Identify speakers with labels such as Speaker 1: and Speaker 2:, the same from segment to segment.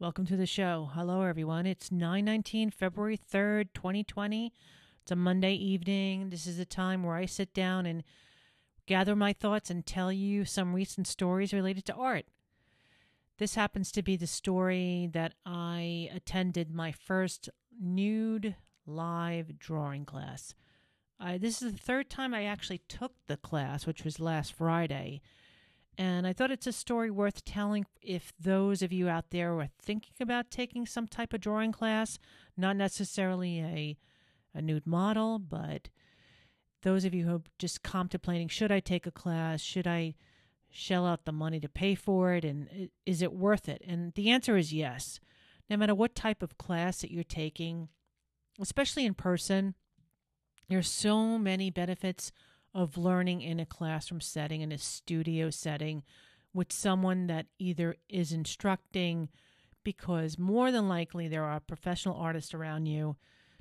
Speaker 1: Welcome to the show. Hello, everyone. It's 919 February 3rd, 2020. It's a Monday evening. This is the time where I sit down and gather my thoughts and tell you some recent stories related to art. This happens to be the story that I attended my first nude live drawing class. Uh, this is the third time I actually took the class, which was last Friday. And I thought it's a story worth telling if those of you out there are thinking about taking some type of drawing class, not necessarily a, a nude model, but those of you who are just contemplating should I take a class? Should I shell out the money to pay for it? And is it worth it? And the answer is yes. No matter what type of class that you're taking, especially in person, there's so many benefits of learning in a classroom setting, in a studio setting, with someone that either is instructing, because more than likely there are professional artists around you,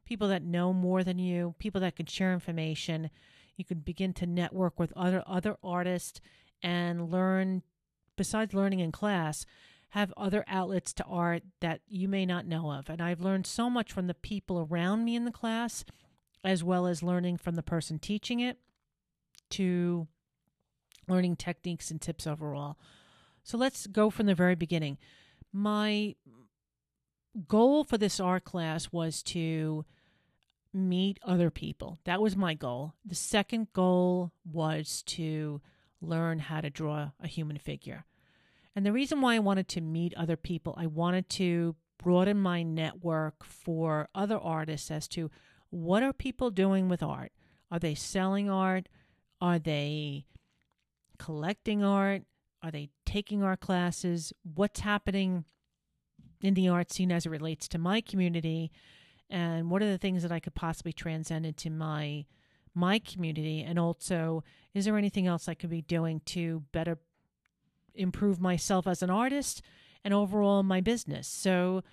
Speaker 1: people that know more than you, people that can share information. You can begin to network with other other artists and learn besides learning in class, have other outlets to art that you may not know of. And I've learned so much from the people around me in the class, as well as learning from the person teaching it to learning techniques and tips overall. So let's go from the very beginning. My goal for this art class was to meet other people. That was my goal. The second goal was to learn how to draw a human figure. And the reason why I wanted to meet other people, I wanted to broaden my network for other artists as to what are people doing with art? Are they selling art? Are they collecting art? Are they taking art classes? What's happening in the art scene as it relates to my community? And what are the things that I could possibly transcend into my my community? And also, is there anything else I could be doing to better improve myself as an artist and overall my business? So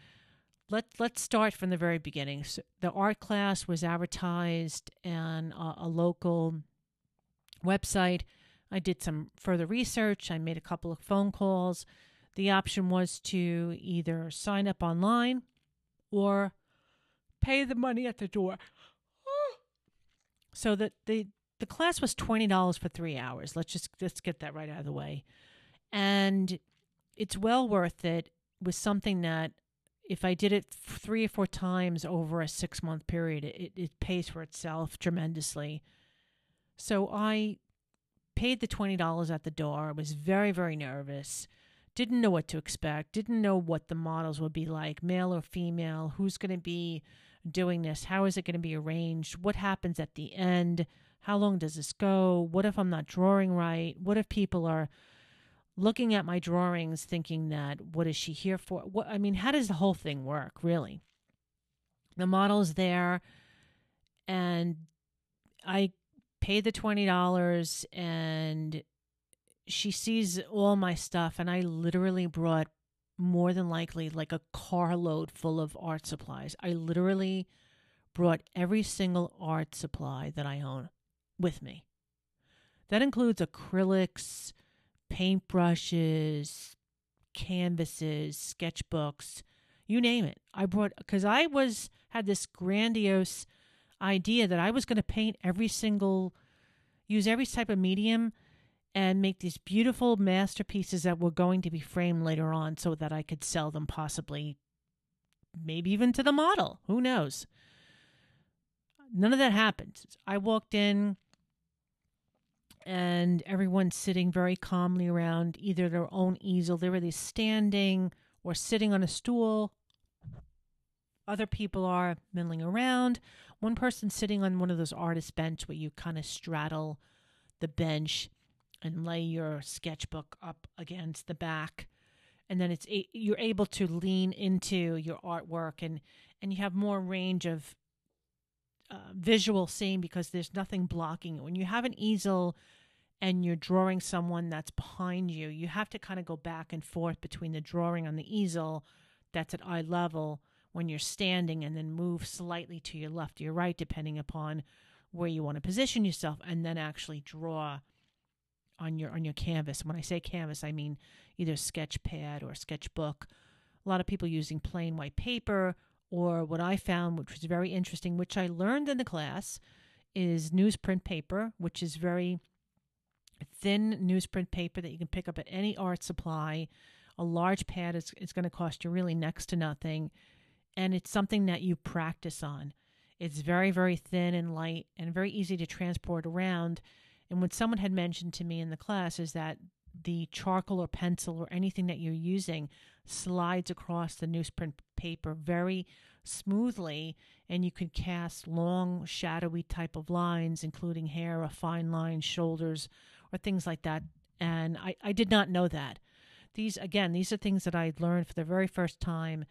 Speaker 1: let let's start from the very beginning. So the art class was advertised in a, a local website. I did some further research. I made a couple of phone calls. The option was to either sign up online or pay the money at the door. So that the the class was twenty dollars for three hours. Let's just let's get that right out of the way, and it's well worth it. With something that if I did it three or four times over a six month period, it, it pays for itself tremendously. So I paid the $20 at the door, I was very, very nervous, didn't know what to expect, didn't know what the models would be like, male or female, who's going to be doing this, how is it going to be arranged, what happens at the end, how long does this go, what if I'm not drawing right, what if people are looking at my drawings thinking that what is she here for? What i mean how does the whole thing work really? The model's there and i pay the $20 and she sees all my stuff and I literally brought more than likely like a carload full of art supplies. I literally brought every single art supply that I own with me. That includes acrylics, paintbrushes, canvases, sketchbooks, you name it. I brought cuz I was had this grandiose idea that I was going to paint every single, use every type of medium and make these beautiful masterpieces that were going to be framed later on so that I could sell them possibly, maybe even to the model. Who knows? None of that happened. I walked in and everyone's sitting very calmly around either their own easel. They were either standing or sitting on a stool. Other people are milling around. One person sitting on one of those artist bench where you kind of straddle the bench and lay your sketchbook up against the back. And then it's you're able to lean into your artwork and and you have more range of uh, visual seeing because there's nothing blocking it when you have an easel and you're drawing someone that's behind you you have to kind of go back and forth between the drawing on the easel that's at eye level when you're standing and then move slightly to your left or your right, depending upon where you want to position yourself, and then actually draw on your on your canvas. When I say canvas, I mean either sketch pad or sketchbook a lot of people using plain white paper, or what I found, which was very interesting, which I learned in the class, is newsprint paper, which is very thin newsprint paper that you can pick up at any art supply. A large pad is, is going to cost you really next to nothing, and it's something that you practice on. It's very, very thin and light and very easy to transport around. And what someone had mentioned to me in the class is that the charcoal or pencil or anything that you're using slides across the newsprint paper very smoothly and you can cast long shadowy type of lines including hair a fine line shoulders or things like that and I, I did not know that these again these are things that i learned for the very first time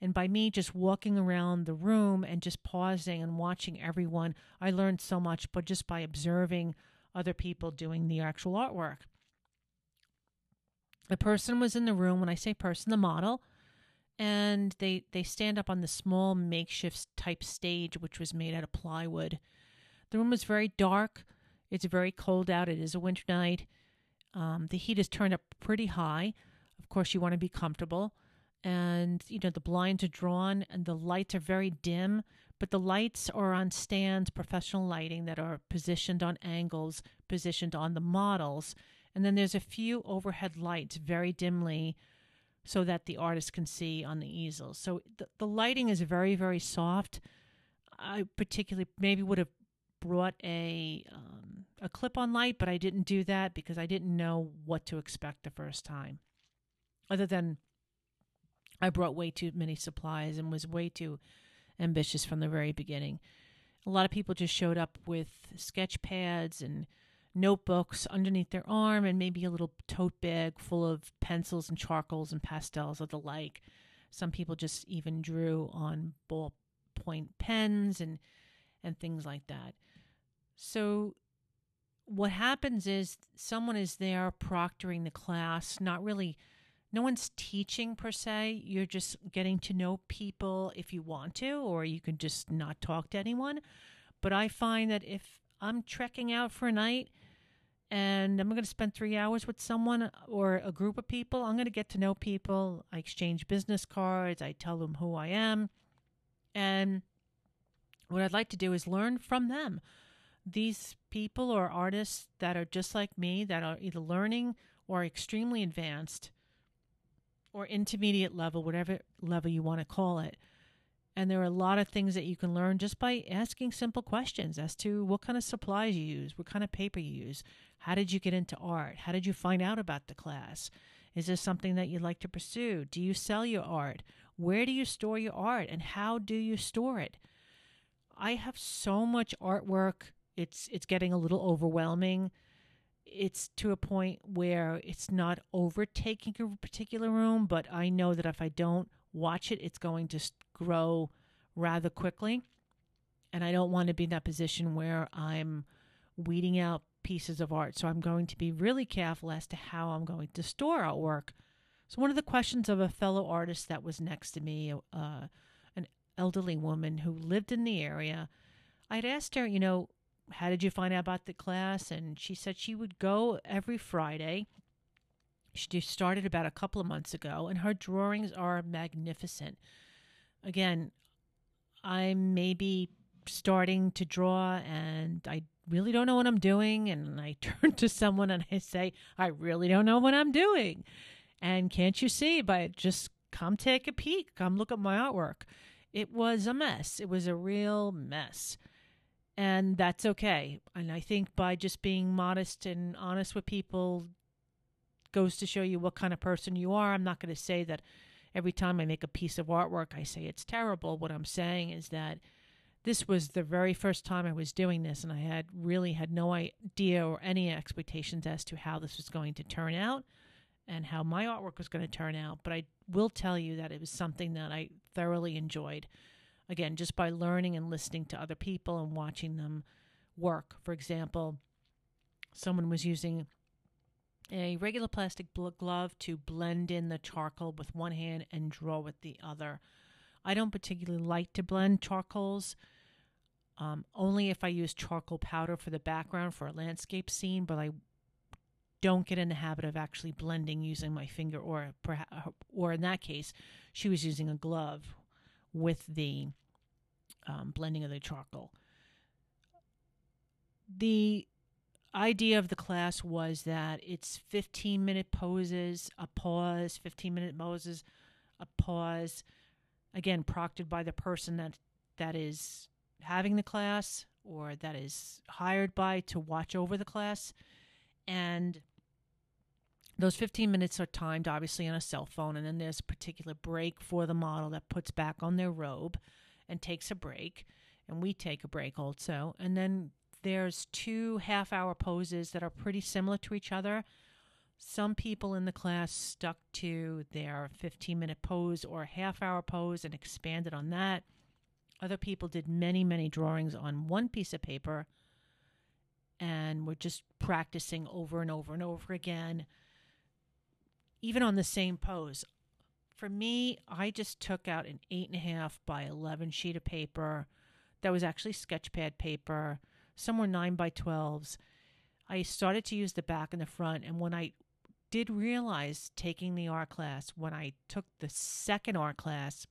Speaker 1: and by me just walking around the room and just pausing and watching everyone i learned so much but just by observing other people doing the actual artwork. The person was in the room when i say person the model and they they stand up on the small makeshift type stage which was made out of plywood. The room was very dark. It's very cold out. It is a winter night. Um, the heat is turned up pretty high. Of course you want to be comfortable and you know the blinds are drawn and the lights are very dim but the lights are on stands professional lighting that are positioned on angles positioned on the models and then there's a few overhead lights very dimly so that the artist can see on the easel. So the, the lighting is very, very soft. I particularly maybe would have brought a um, a clip on light, but I didn't do that because I didn't know what to expect the first time. Other than I brought way too many supplies and was way too ambitious from the very beginning. A lot of people just showed up with sketch pads and notebooks underneath their arm and maybe a little tote bag full of pencils and charcoals and pastels of the like. Some people just even drew on ballpoint pens and and things like that. So what happens is someone is there proctoring the class, not really no one's teaching per se. You're just getting to know people if you want to, or you can just not talk to anyone. But I find that if I'm trekking out for a night and I'm going to spend three hours with someone or a group of people. I'm going to get to know people. I exchange business cards. I tell them who I am. And what I'd like to do is learn from them. These people or artists that are just like me, that are either learning or extremely advanced or intermediate level, whatever level you want to call it. And there are a lot of things that you can learn just by asking simple questions as to what kind of supplies you use, what kind of paper you use, how did you get into art, how did you find out about the class, is this something that you'd like to pursue, do you sell your art, where do you store your art, and how do you store it. I have so much artwork, it's it's getting a little overwhelming. It's to a point where it's not overtaking a particular room, but I know that if I don't watch it, it's going to grow rather quickly. And I don't want to be in that position where I'm weeding out pieces of art. So I'm going to be really careful as to how I'm going to store artwork. So, one of the questions of a fellow artist that was next to me, uh, an elderly woman who lived in the area, I'd asked her, you know, how did you find out about the class? And she said she would go every Friday she just started about a couple of months ago, and her drawings are magnificent. Again, I'm maybe starting to draw, and I really don't know what I'm doing. And I turn to someone and I say, I really don't know what I'm doing. And can't you see? But just come take a peek, come look at my artwork. It was a mess. It was a real mess. And that's okay. And I think by just being modest and honest with people, goes to show you what kind of person you are. I'm not going to say that every time I make a piece of artwork, I say it's terrible. What I'm saying is that this was the very first time I was doing this, and I had really had no idea or any expectations as to how this was going to turn out and how my artwork was going to turn out. But I will tell you that it was something that I thoroughly enjoyed. Again, just by learning and listening to other people and watching them work. For example, someone was using a regular plastic glove to blend in the charcoal with one hand and draw with the other. I don't particularly like to blend charcoals, um, only if I use charcoal powder for the background for a landscape scene, but I don't get in the habit of actually blending using my finger, or perhaps, or in that case, she was using a glove with the um, blending of the charcoal. The idea of the class was that it's 15 minute poses, a pause, 15 minute poses, a pause. Again, proctored by the person that that is having the class or that is hired by to watch over the class. And those 15 minutes are timed obviously on a cell phone and then there's a particular break for the model that puts back on their robe and takes a break and we take a break also. And then there's two half hour poses that are pretty similar to each other. Some people in the class stuck to their 15 minute pose or half hour pose and expanded on that. Other people did many many drawings on one piece of paper and were just practicing over and over and over again even on the same pose. For me, I just took out an eight and a half by 11 sheet of paper that was actually sketchpad paper, somewhere nine by 12s. I started to use the back and the front. And when I did realize taking the art class, when I took the second art class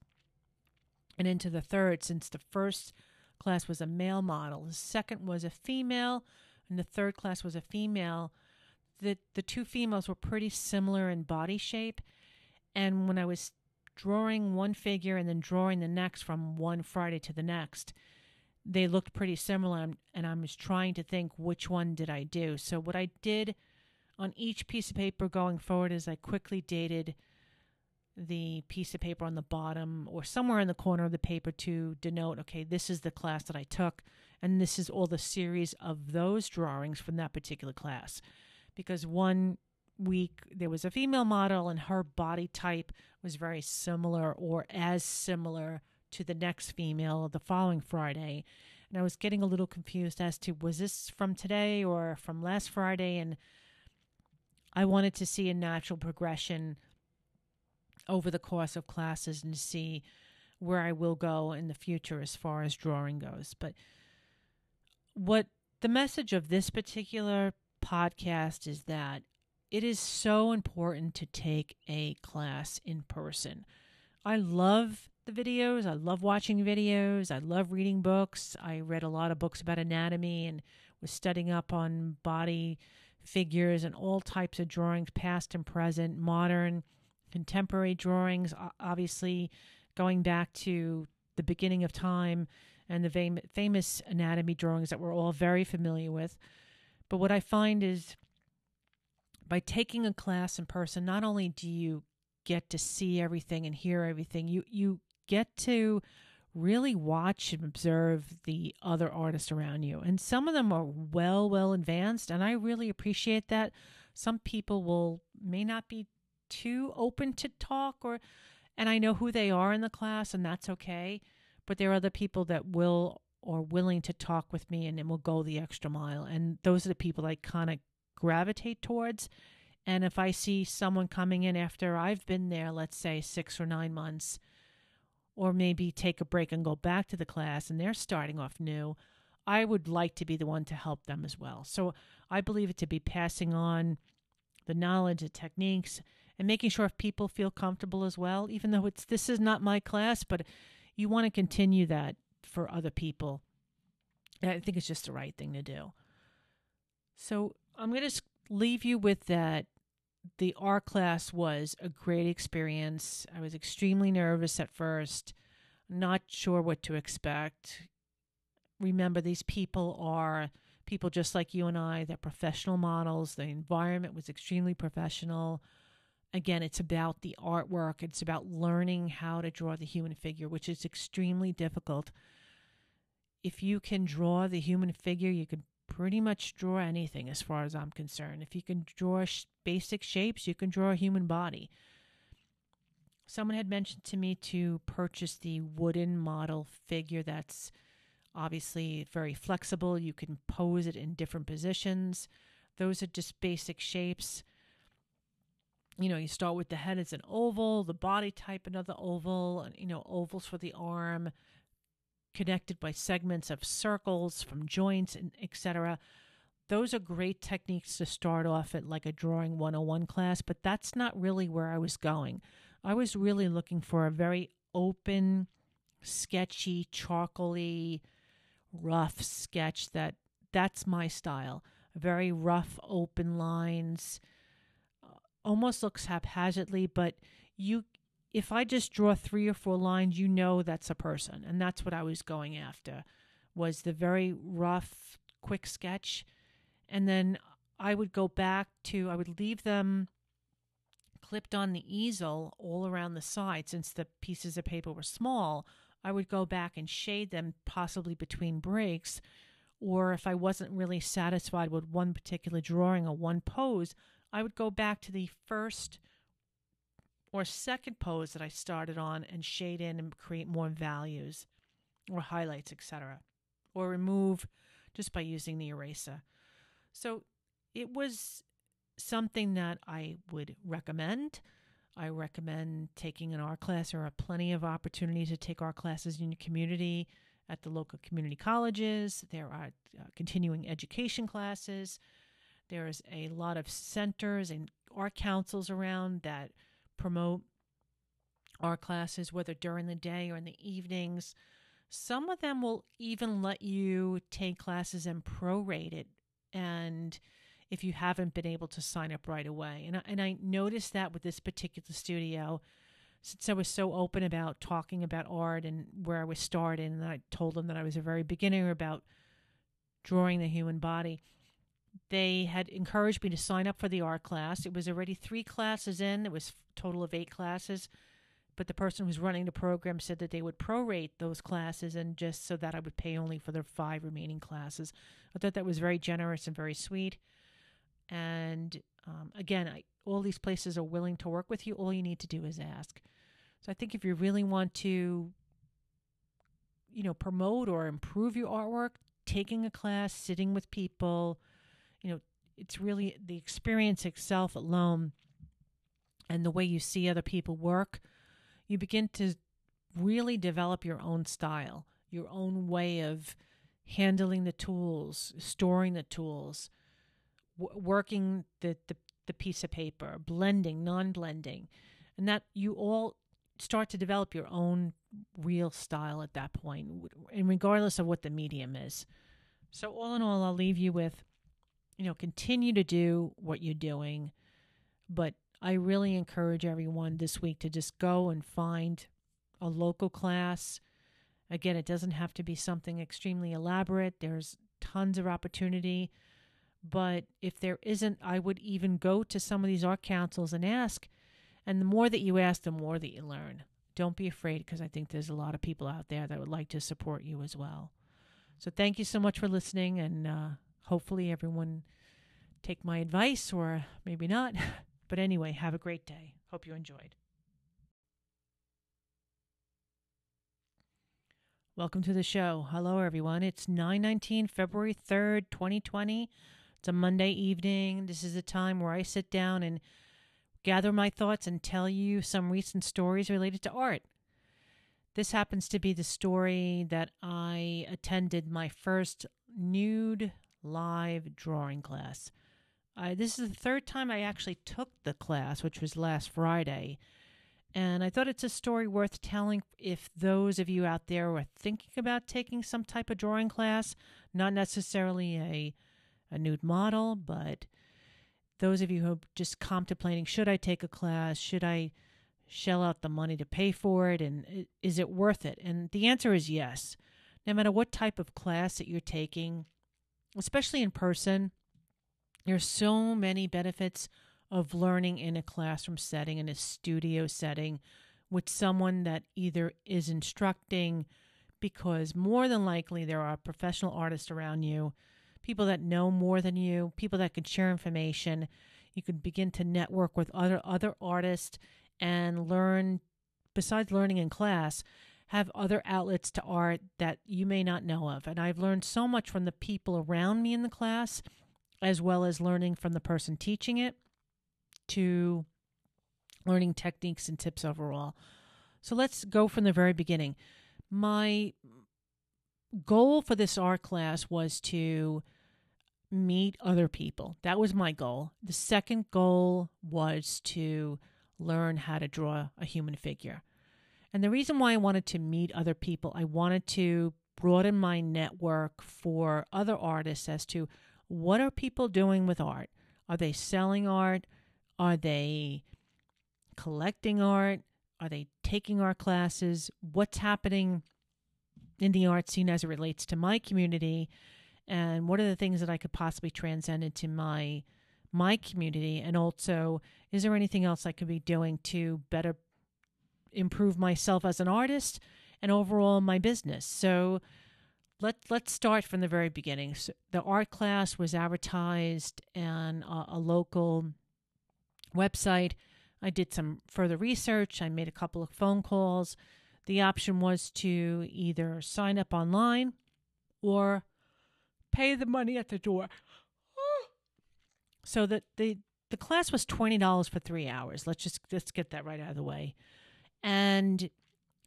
Speaker 1: and into the third, since the first class was a male model, the second was a female, and the third class was a female the the two females were pretty similar in body shape, and when I was drawing one figure and then drawing the next from one Friday to the next, they looked pretty similar, and I was trying to think which one did I do. So what I did on each piece of paper going forward is I quickly dated the piece of paper on the bottom or somewhere in the corner of the paper to denote okay this is the class that i took. And this is all the series of those drawings from that particular class because one week there was a female model and her body type was very similar or as similar to the next female the following Friday. And I was getting a little confused as to was this from today or from last Friday and I wanted to see a natural progression over the course of classes and see where I will go in the future as far as drawing goes. But what the message of this particular podcast is that it is so important to take a class in person. I love the videos. I love watching videos. I love reading books. I read a lot of books about anatomy and was studying up on body figures and all types of drawings, past and present, modern, contemporary drawings, obviously going back to the beginning of time and the fam- famous anatomy drawings that we're all very familiar with. But what I find is by taking a class in person, not only do you get to see everything and hear everything, you, you get to really watch and observe the other artists around you. And some of them are well, well advanced, and I really appreciate that. Some people will may not be too open to talk or and I know who they are in the class and that's okay. But there are other people that will or willing to talk with me and, and will go the extra mile. And those are the people I kind of gravitate towards. And if I see someone coming in after I've been there, let's say six or nine months, or maybe take a break and go back to the class and they're starting off new, I would like to be the one to help them as well. So I believe it to be passing on the knowledge, the techniques, and making sure if people feel comfortable as well, even though it's this is not my class, but you want to continue that for other people. I think it's just the right thing to do. So I'm going to leave you with that. The art class was a great experience. I was extremely nervous at first, not sure what to expect. Remember, these people are people just like you and I, they're professional models. The environment was extremely professional. Again, it's about the artwork, it's about learning how to draw the human figure, which is extremely difficult if you can draw the human figure, you can pretty much draw anything as far as I'm concerned. If you can draw sh- basic shapes, you can draw a human body. Someone had mentioned to me to purchase the wooden model figure that's obviously very flexible. You can pose it in different positions. Those are just basic shapes. You know, you start with the head as an oval, the body type another oval, you know, ovals for the arm, connected by segments of circles from joints and etc those are great techniques to start off at like a drawing 101 class, but that's not really where I was going. I was really looking for a very open, sketchy, charcoaly, rough sketch that that's my style. Very rough, open lines. Uh, almost looks haphazardly, but you if I just draw three or four lines, you know that's a person, and that's what I was going after. Was the very rough, quick sketch, and then I would go back to I would leave them clipped on the easel all around the side since the pieces of paper were small. I would go back and shade them possibly between breaks or if I wasn't really satisfied with one particular drawing or one pose, I would go back to the first or second pose that I started on and shade in and create more values or highlights, etc. Or remove just by using the eraser. So it was something that I would recommend. I recommend taking an art class. There are plenty of opportunities to take art classes in your community at the local community colleges. There are uh, continuing education classes. There's a lot of centers and art councils around that promote our classes, whether during the day or in the evenings. Some of them will even let you take classes and prorate it. And if you haven't been able to sign up right away. And I, and I noticed that with this particular studio since I was so open about talking about art and where I was starting, and I told them that I was a very beginner about drawing the human body, they had encouraged me to sign up for the art class. It was already three classes in. It was total of eight classes, but the person who's running the program said that they would prorate those classes and just so that I would pay only for the five remaining classes. I thought that was very generous and very sweet. And um, again, I, all these places are willing to work with you. All you need to do is ask. So I think if you really want to, you know, promote or improve your artwork, taking a class, sitting with people, you know, it's really the experience itself alone and the way you see other people work, you begin to really develop your own style, your own way of handling the tools, storing the tools, w- working the, the, the piece of paper, blending, non blending. And that you all start to develop your own real style at that point, and regardless of what the medium is. So, all in all, I'll leave you with, you know, continue to do what you're doing, but I really encourage everyone this week to just go and find a local class. Again, it doesn't have to be something extremely elaborate. There's tons of opportunity. But if there isn't, I would even go to some of these art councils and ask, and the more that you ask, the more that you learn. Don't be afraid because I think there's a lot of people out there that would like to support you as well. So thank you so much for listening, and uh, hopefully everyone take my advice or maybe not. But anyway, have a great day. Hope you enjoyed. Welcome to the show. Hello everyone. It's 919 February 3rd, 2020. It's a Monday evening. This is a time where I sit down and gather my thoughts, and tell you some recent stories related to art. This happens to be the story that I attended my first nude live drawing class. This is the third time I actually took the class, which was last Friday. And I thought it's a story worth telling if those of you out there are thinking about taking some type of drawing class, not necessarily a, a nude model, but those of you who are just contemplating should I take a class? Should I shell out the money to pay for it? And is it worth it? And the answer is yes. No matter what type of class that you're taking, especially in person, there's so many benefits of learning in a classroom setting, in a studio setting, with someone that either is instructing, because more than likely there are professional artists around you people that know more than you, people that can share information. You can begin to network with other other artists and learn besides learning in class, have other outlets to art that you may not know of. And I've learned so much from the people around me in the class as well as learning from the person teaching it to learning techniques and tips overall. So let's go from the very beginning. My goal for this art class was to meet other people. That was my goal. The second goal was to learn how to draw a human figure. And the reason why I wanted to meet other people, I wanted to broaden my network for other artists as to what are people doing with art? Are they selling art? Are they collecting art? Are they taking art classes? What's happening in the art scene as it relates to my community? And what are the things that I could possibly transcend into my my community? And also, is there anything else I could be doing to better improve myself as an artist and overall my business? So let let's start from the very beginning. So the art class was advertised on a, a local website. I did some further research. I made a couple of phone calls. The option was to either sign up online or pay the money at the door. So that the the class was twenty dollars for three hours. Let's just let's get that right out of the way, and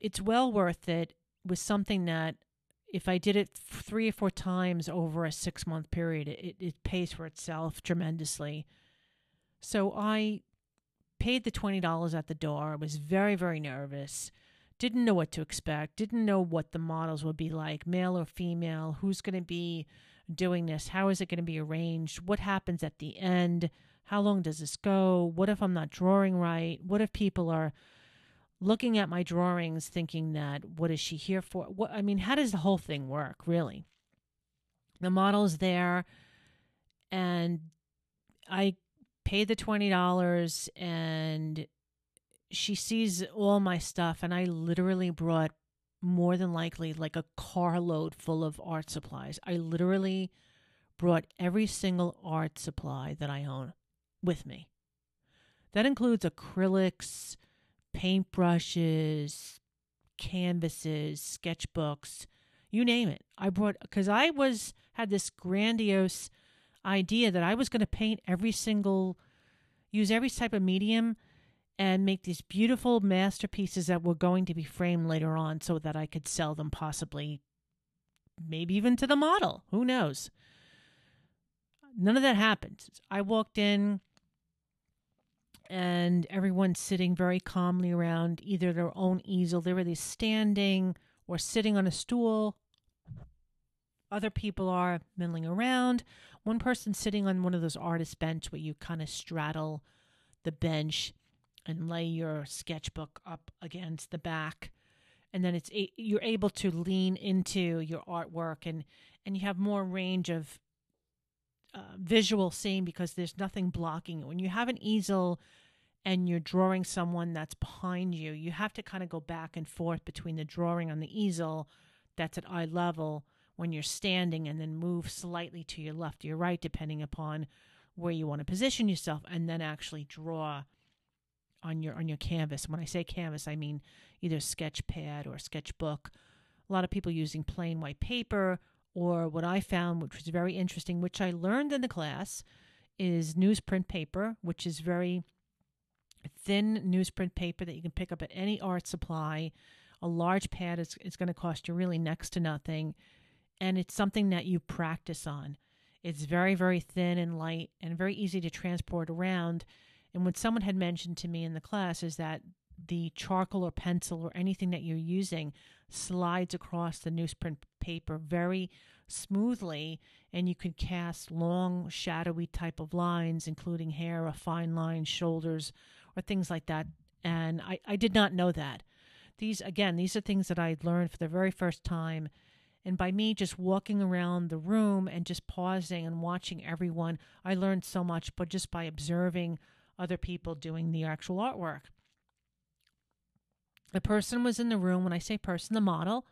Speaker 1: it's well worth it. With something that if I did it three or four times over a six month period, it, it pays for itself tremendously. So I paid the $20 at the door. I was very, very nervous. Didn't know what to expect. Didn't know what the models would be like, male or female. Who's going to be doing this? How is it going to be arranged? What happens at the end? How long does this go? What if I'm not drawing right? What if people are looking at my drawings thinking that what is she here for? What i mean how does the whole thing work really? The model's there and i pay the $20 and she sees all my stuff and i literally brought more than likely like a carload full of art supplies. I literally brought every single art supply that i own with me. That includes acrylics paintbrushes, canvases, sketchbooks, you name it. I brought because I was had this grandiose idea that I was going to paint every single, use every type of medium, and make these beautiful masterpieces that were going to be framed later on, so that I could sell them possibly, maybe even to the model. Who knows? None of that happened. I walked in and everyone's sitting very calmly around either their own easel. They're really standing or sitting on a stool. Other people are milling around. One person sitting on one of those artist bench where you kind of straddle the bench and lay your sketchbook up against the back and then it's you're able to lean into your artwork and and you have more range of uh, visual scene because there's nothing blocking it. When you have an easel and you're drawing someone that's behind you, you have to kind of go back and forth between the drawing on the easel that's at eye level when you're standing and then move slightly to your left or your right, depending upon where you want to position yourself, and then actually draw on your on your canvas. When I say canvas, I mean either sketch pad or sketchbook. A lot of people using plain white paper or what I found, which was very interesting, which I learned in the class, is newsprint paper, which is very thin newsprint paper that you can pick up at any art supply. A large pad is, is going to cost you really next to nothing. And it's something that you practice on. It's very, very thin and light and very easy to transport around. And what someone had mentioned to me in the class is that the charcoal or pencil or anything that you're using slides across the newsprint paper very smoothly and you can cast long shadowy type of lines including hair a fine line shoulders or things like that. And I, I did not know that. These again these are things that i learned for the very first time. And by me just walking around the room and just pausing and watching everyone i learned so much but just by observing other people doing the actual artwork the person was in the room. When I say person, the model,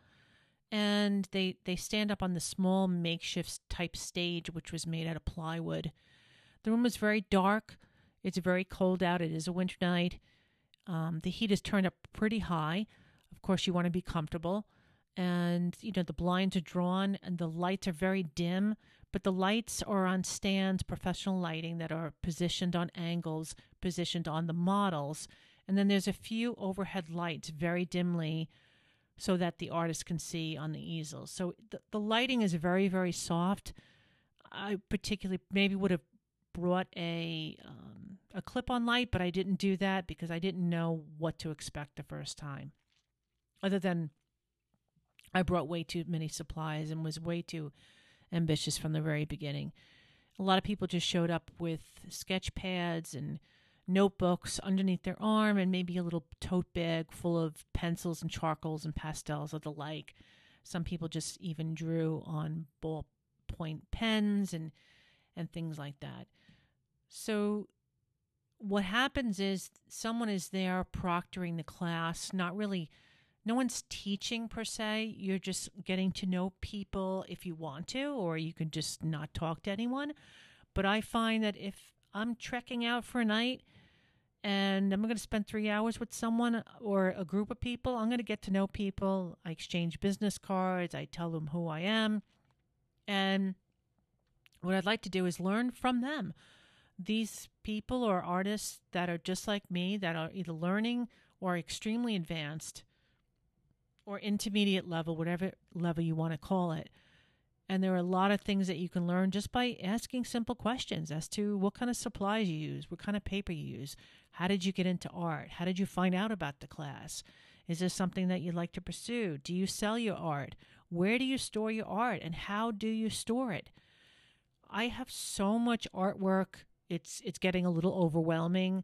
Speaker 1: and they they stand up on the small makeshift type stage, which was made out of plywood. The room was very dark. It's very cold out. It is a winter night. Um, the heat is turned up pretty high. Of course, you want to be comfortable, and you know the blinds are drawn and the lights are very dim. But the lights are on stands, professional lighting that are positioned on angles, positioned on the models and then there's a few overhead lights very dimly so that the artist can see on the easel. So the, the lighting is very, very soft. I particularly maybe would have brought a um, a clip on light, but I didn't do that because I didn't know what to expect the first time. Other than I brought way too many supplies and was way too ambitious from the very beginning. A lot of people just showed up with sketch pads and notebooks underneath their arm and maybe a little tote bag full of pencils and charcoals and pastels or the like. Some people just even drew on ballpoint pens and and things like that. So what happens is someone is there proctoring the class, not really no one's teaching per se. You're just getting to know people if you want to, or you can just not talk to anyone. But I find that if I'm trekking out for a night and I'm going to spend three hours with someone or a group of people, I'm going to get to know people. I exchange business cards, I tell them who I am. And what I'd like to do is learn from them. These people or artists that are just like me, that are either learning or extremely advanced or intermediate level, whatever level you want to call it. And there are a lot of things that you can learn just by asking simple questions as to what kind of supplies you use, what kind of paper you use, how did you get into art, how did you find out about the class, is this something that you'd like to pursue, do you sell your art, where do you store your art, and how do you store it. I have so much artwork, it's it's getting a little overwhelming.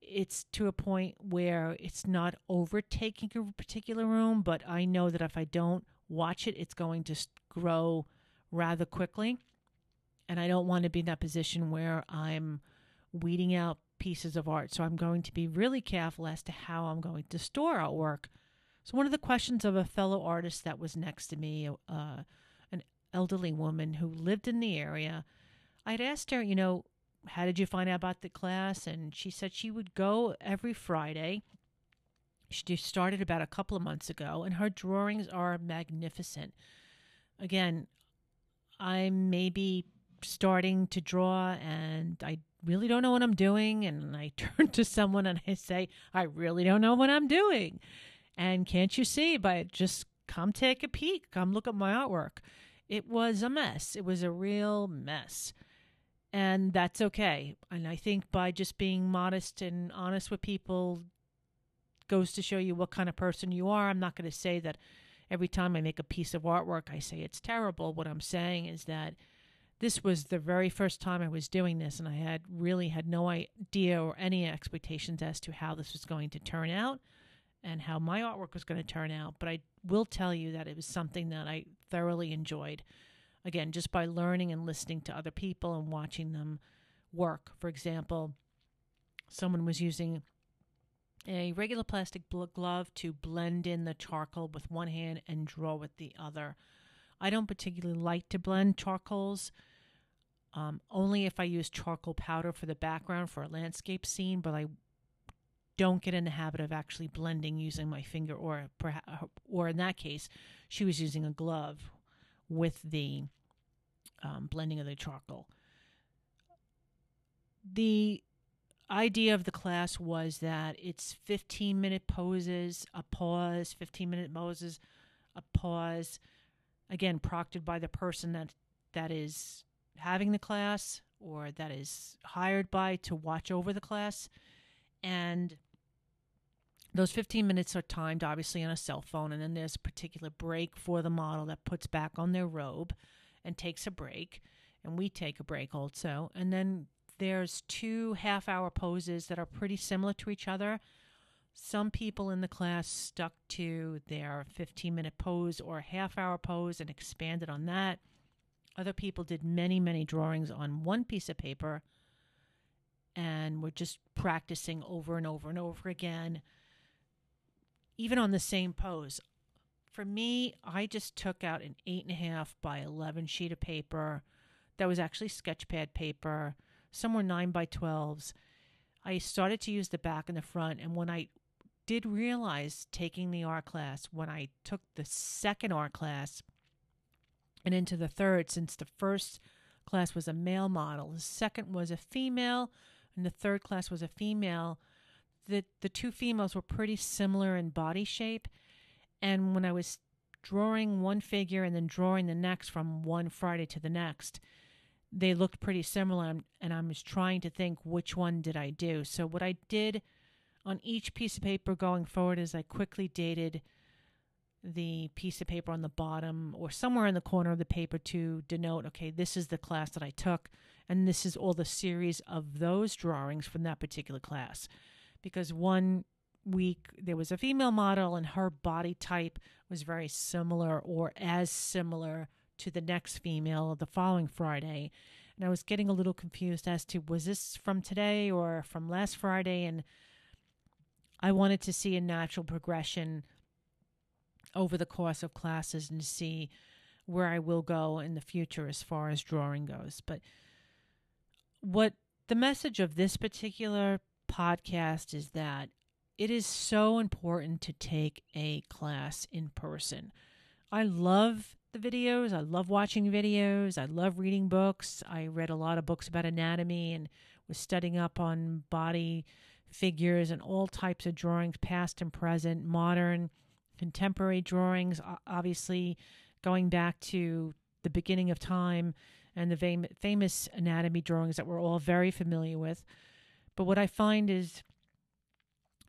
Speaker 1: It's to a point where it's not overtaking a particular room, but I know that if I don't watch it, it's going to grow rather quickly. And I don't want to be in that position where I'm weeding out pieces of art. So I'm going to be really careful as to how I'm going to store artwork. So, one of the questions of a fellow artist that was next to me, uh, an elderly woman who lived in the area, I'd asked her, you know, how did you find out about the class? And she said she would go every Friday. She started about a couple of months ago, and her drawings are magnificent. Again, I'm maybe starting to draw, and I really don't know what I'm doing. And I turn to someone and I say, I really don't know what I'm doing. And can't you see? But just come take a peek, come look at my artwork. It was a mess. It was a real mess and that's okay. And I think by just being modest and honest with people goes to show you what kind of person you are. I'm not going to say that every time I make a piece of artwork, I say it's terrible. What I'm saying is that this was the very first time I was doing this, and I had really had no idea or any expectations as to how this was going to turn out and how my artwork was going to turn out. But I will tell you that it was something that I thoroughly enjoyed again, just by learning and listening to other people and watching them work. For example, someone was using a regular plastic glove to blend in the charcoal with one hand and draw with the other. I don't particularly like to blend charcoals, um, only if I use charcoal powder for the background for a landscape scene, but I don't get in the habit of actually blending using my finger or or in that case she was using a glove with the um, blending of the charcoal. The idea of the class was that it's 15 minute poses, a pause, 15 minute poses, a pause. Again, proctored by the person that that is having the class or that is hired by to watch over the class. And those 15 minutes are timed obviously on a cell phone. And then there's a particular break for the model that puts back on their robe and takes a break. And we take a break also. And then there's two half hour poses that are pretty similar to each other some people in the class stuck to their 15 minute pose or half hour pose and expanded on that other people did many many drawings on one piece of paper and were just practicing over and over and over again even on the same pose. For me, I just took out an eight and a half by 11 sheet of paper that was actually sketchpad paper, some were nine by 12s. I started to use the back and the front. And when I did realize taking the R class, when I took the second R class and into the third, since the first class was a male model, the second was a female, and the third class was a female the the two females were pretty similar in body shape, and when I was drawing one figure and then drawing the next from one Friday to the next, they looked pretty similar, and I was trying to think which one did I do. So what I did on each piece of paper going forward as I quickly dated the piece of paper on the bottom or somewhere in the corner of the paper to denote okay this is the class that i took and this is all the series of those drawings from that particular class because one week there was a female model and her body type was very similar or as similar to the next female the following Friday. And I was getting a little confused as to was this from today or from last Friday and I wanted to see a natural progression over the course of classes and see where I will go in the future as far as drawing goes. But what the message of this particular podcast is that it is so important to take a class in person. I love the videos. I love watching videos. I love reading books. I read a lot of books about anatomy and was studying up on body figures and all types of drawings, past and present, modern, contemporary drawings, obviously going back to the beginning of time and the fam- famous anatomy drawings that we're all very familiar with. But what I find is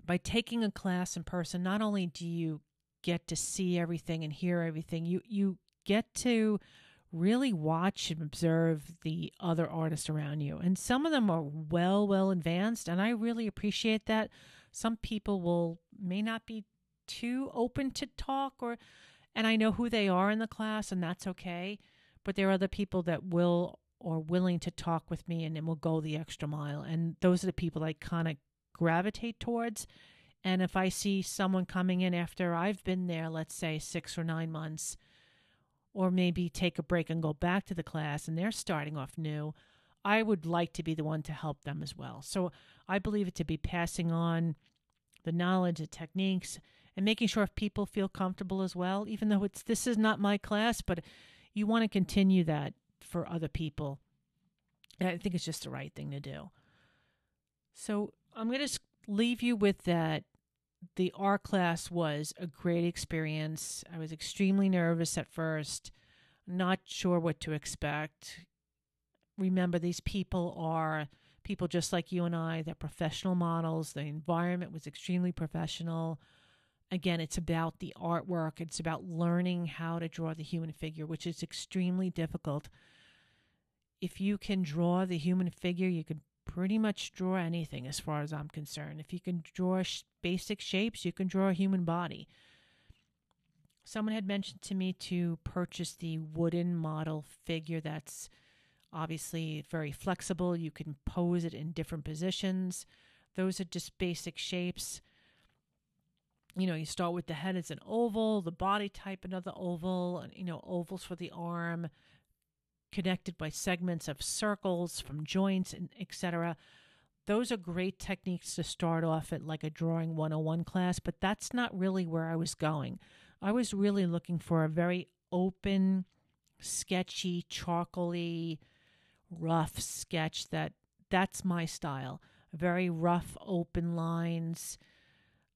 Speaker 1: by taking a class in person, not only do you get to see everything and hear everything, you you get to really watch and observe the other artists around you. And some of them are well, well advanced, and I really appreciate that. Some people will may not be too open to talk or and I know who they are in the class and that's okay. But there are other people that will or willing to talk with me and, and will go the extra mile. And those are the people I kind of gravitate towards. And if I see someone coming in after I've been there, let's say six or nine months, or maybe take a break and go back to the class and they're starting off new, I would like to be the one to help them as well. So I believe it to be passing on the knowledge, the techniques, and making sure if people feel comfortable as well, even though it's this is not my class, but you want to continue that for other people. I think it's just the right thing to do. So I'm going to leave you with that the R class was a great experience. I was extremely nervous at first, not sure what to expect. Remember, these people are people just like you and I, they're professional models. The environment was extremely professional. Again, it's about the artwork, it's about learning how to draw the human figure, which is extremely difficult. If you can draw the human figure, you can pretty much draw anything as far as I'm concerned. If you can draw sh- basic shapes, you can draw a human body. Someone had mentioned to me to purchase the wooden model figure that's obviously very flexible. You can pose it in different positions. Those are just basic shapes. You know, you start with the head as an oval, the body type another oval, and you know, ovals for the arm, connected by segments of circles from joints and etc. Those are great techniques to start off at like a drawing 101 class, but that's not really where I was going. I was really looking for a very open, sketchy, charcoaly, rough sketch that that's my style. Very rough, open lines.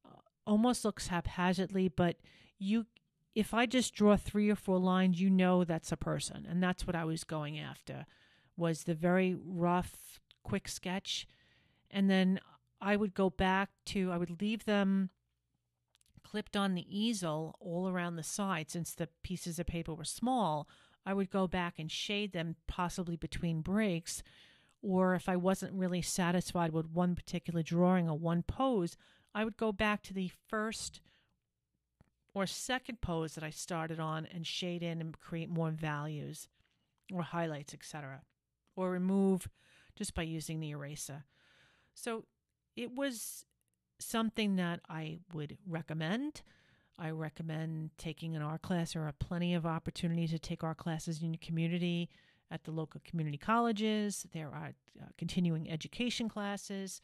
Speaker 1: Uh, almost looks haphazardly, but you if I just draw three or four lines, you know that's a person. And that's what I was going after was the very rough, quick sketch. And then I would go back to, I would leave them clipped on the easel all around the side since the pieces of paper were small. I would go back and shade them possibly between breaks. Or if I wasn't really satisfied with one particular drawing or one pose, I would go back to the first or second pose that I started on and shade in and create more values or highlights, etc. Or remove just by using the eraser. So it was something that I would recommend. I recommend taking an art class. There are plenty of opportunities to take art classes in your community at the local community colleges. There are uh, continuing education classes.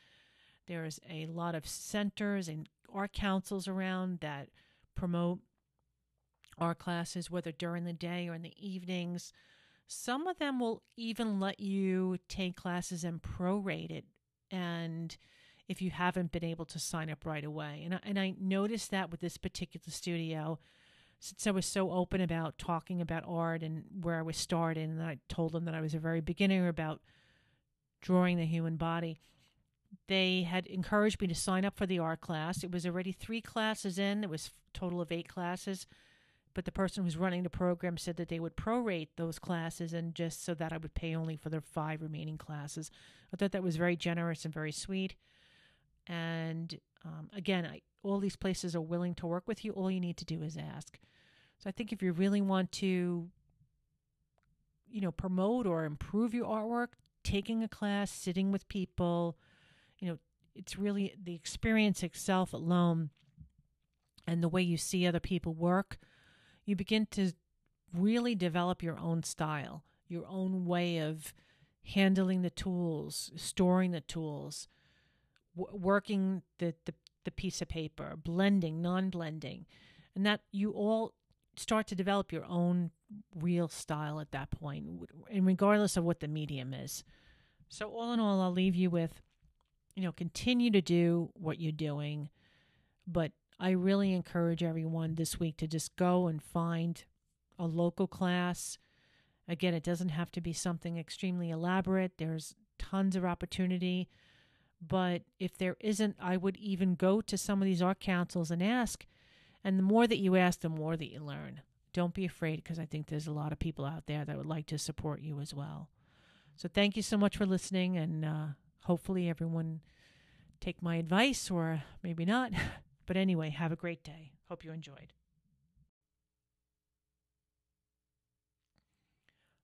Speaker 1: There's a lot of centers and art councils around that promote our classes, whether during the day or in the evenings. Some of them will even let you take classes and prorate it. And if you haven't been able to sign up right away. And I, and I noticed that with this particular studio, since I was so open about talking about art and where I was starting, and I told them that I was a very beginner about drawing the human body, they had encouraged me to sign up for the art class. It was already three classes in, it was total of eight classes. But the person who's running the program said that they would prorate those classes and just so that I would pay only for the five remaining classes. I thought that was very generous and very sweet. And um, again, I, all these places are willing to work with you. All you need to do is ask. So I think if you really want to, you know, promote or improve your artwork, taking a class, sitting with people, you know, it's really the experience itself alone and the way you see other people work, you begin to really develop your own style, your own way of handling the tools, storing the tools, w- working the, the, the piece of paper, blending, non blending, and that you all start to develop your own real style at that point, and regardless of what the medium is. So, all in all, I'll leave you with you know, continue to do what you're doing, but I really encourage everyone this week to just go and find a local class. Again, it doesn't have to be something extremely elaborate. There's tons of opportunity. But if there isn't, I would even go to some of these art councils and ask. And the more that you ask, the more that you learn. Don't be afraid because I think there's a lot of people out there that would like to support you as well. So thank you so much for listening, and uh, hopefully everyone take my advice or maybe not. But anyway, have a great day. Hope you enjoyed.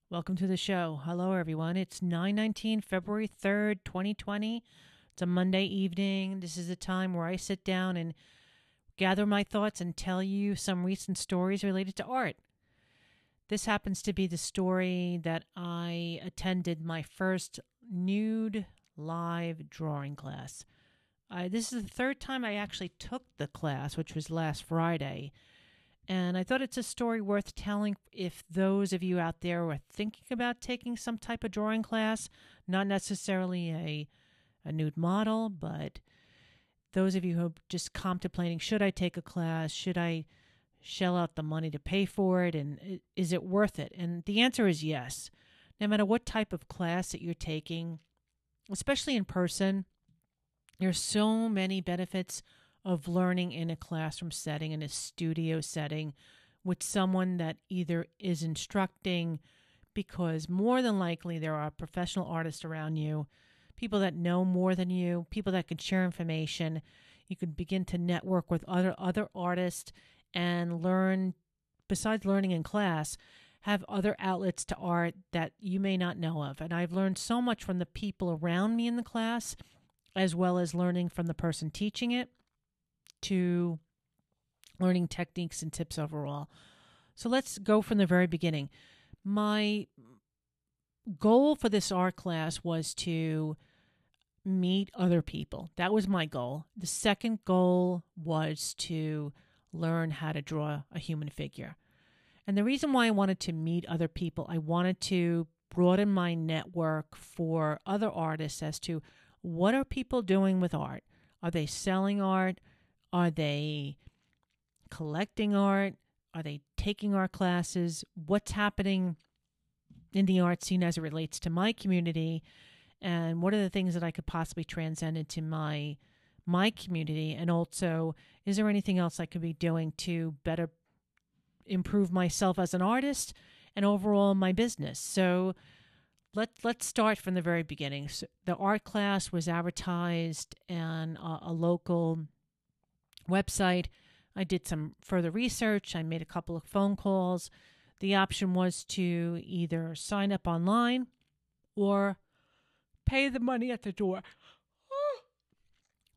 Speaker 1: Welcome to the show. Hello everyone. It's 919 February 3rd, 2020. It's a Monday evening. This is a time where I sit down and gather my thoughts and tell you some recent stories related to art. This happens to be the story that I attended my first nude live drawing class. I, this is the third time I actually took the class, which was last Friday. And I thought it's a story worth telling if those of you out there are thinking about taking some type of drawing class, not necessarily a, a nude model, but those of you who are just contemplating should I take a class? Should I shell out the money to pay for it? And is it worth it? And the answer is yes. No matter what type of class that you're taking, especially in person, there's so many benefits of learning in a classroom setting, in a studio setting, with someone that either is instructing, because more than likely there are professional artists around you, people that know more than you, people that can share information. You can begin to network with other other artists and learn besides learning in class, have other outlets to art that you may not know of. And I've learned so much from the people around me in the class, as well as learning from the person teaching it to learning techniques and tips overall. So let's go from the very beginning. My goal for this art class was to meet other people. That was my goal. The second goal was to learn how to draw a human figure. And the reason why I wanted to meet other people, I wanted to broaden my network for other artists as to what are people doing with art? Are they selling art? Are they collecting art? Are they taking art classes? What's happening in the art scene as it relates to my community? And what are the things that I could possibly transcend into my my community? And also, is there anything else I could be doing to better improve myself as an artist and overall my business? So let let's start from the very beginning. So the art class was advertised on a, a local website. I did some further research. I made a couple of phone calls. The option was to either sign up online or pay the money at the door.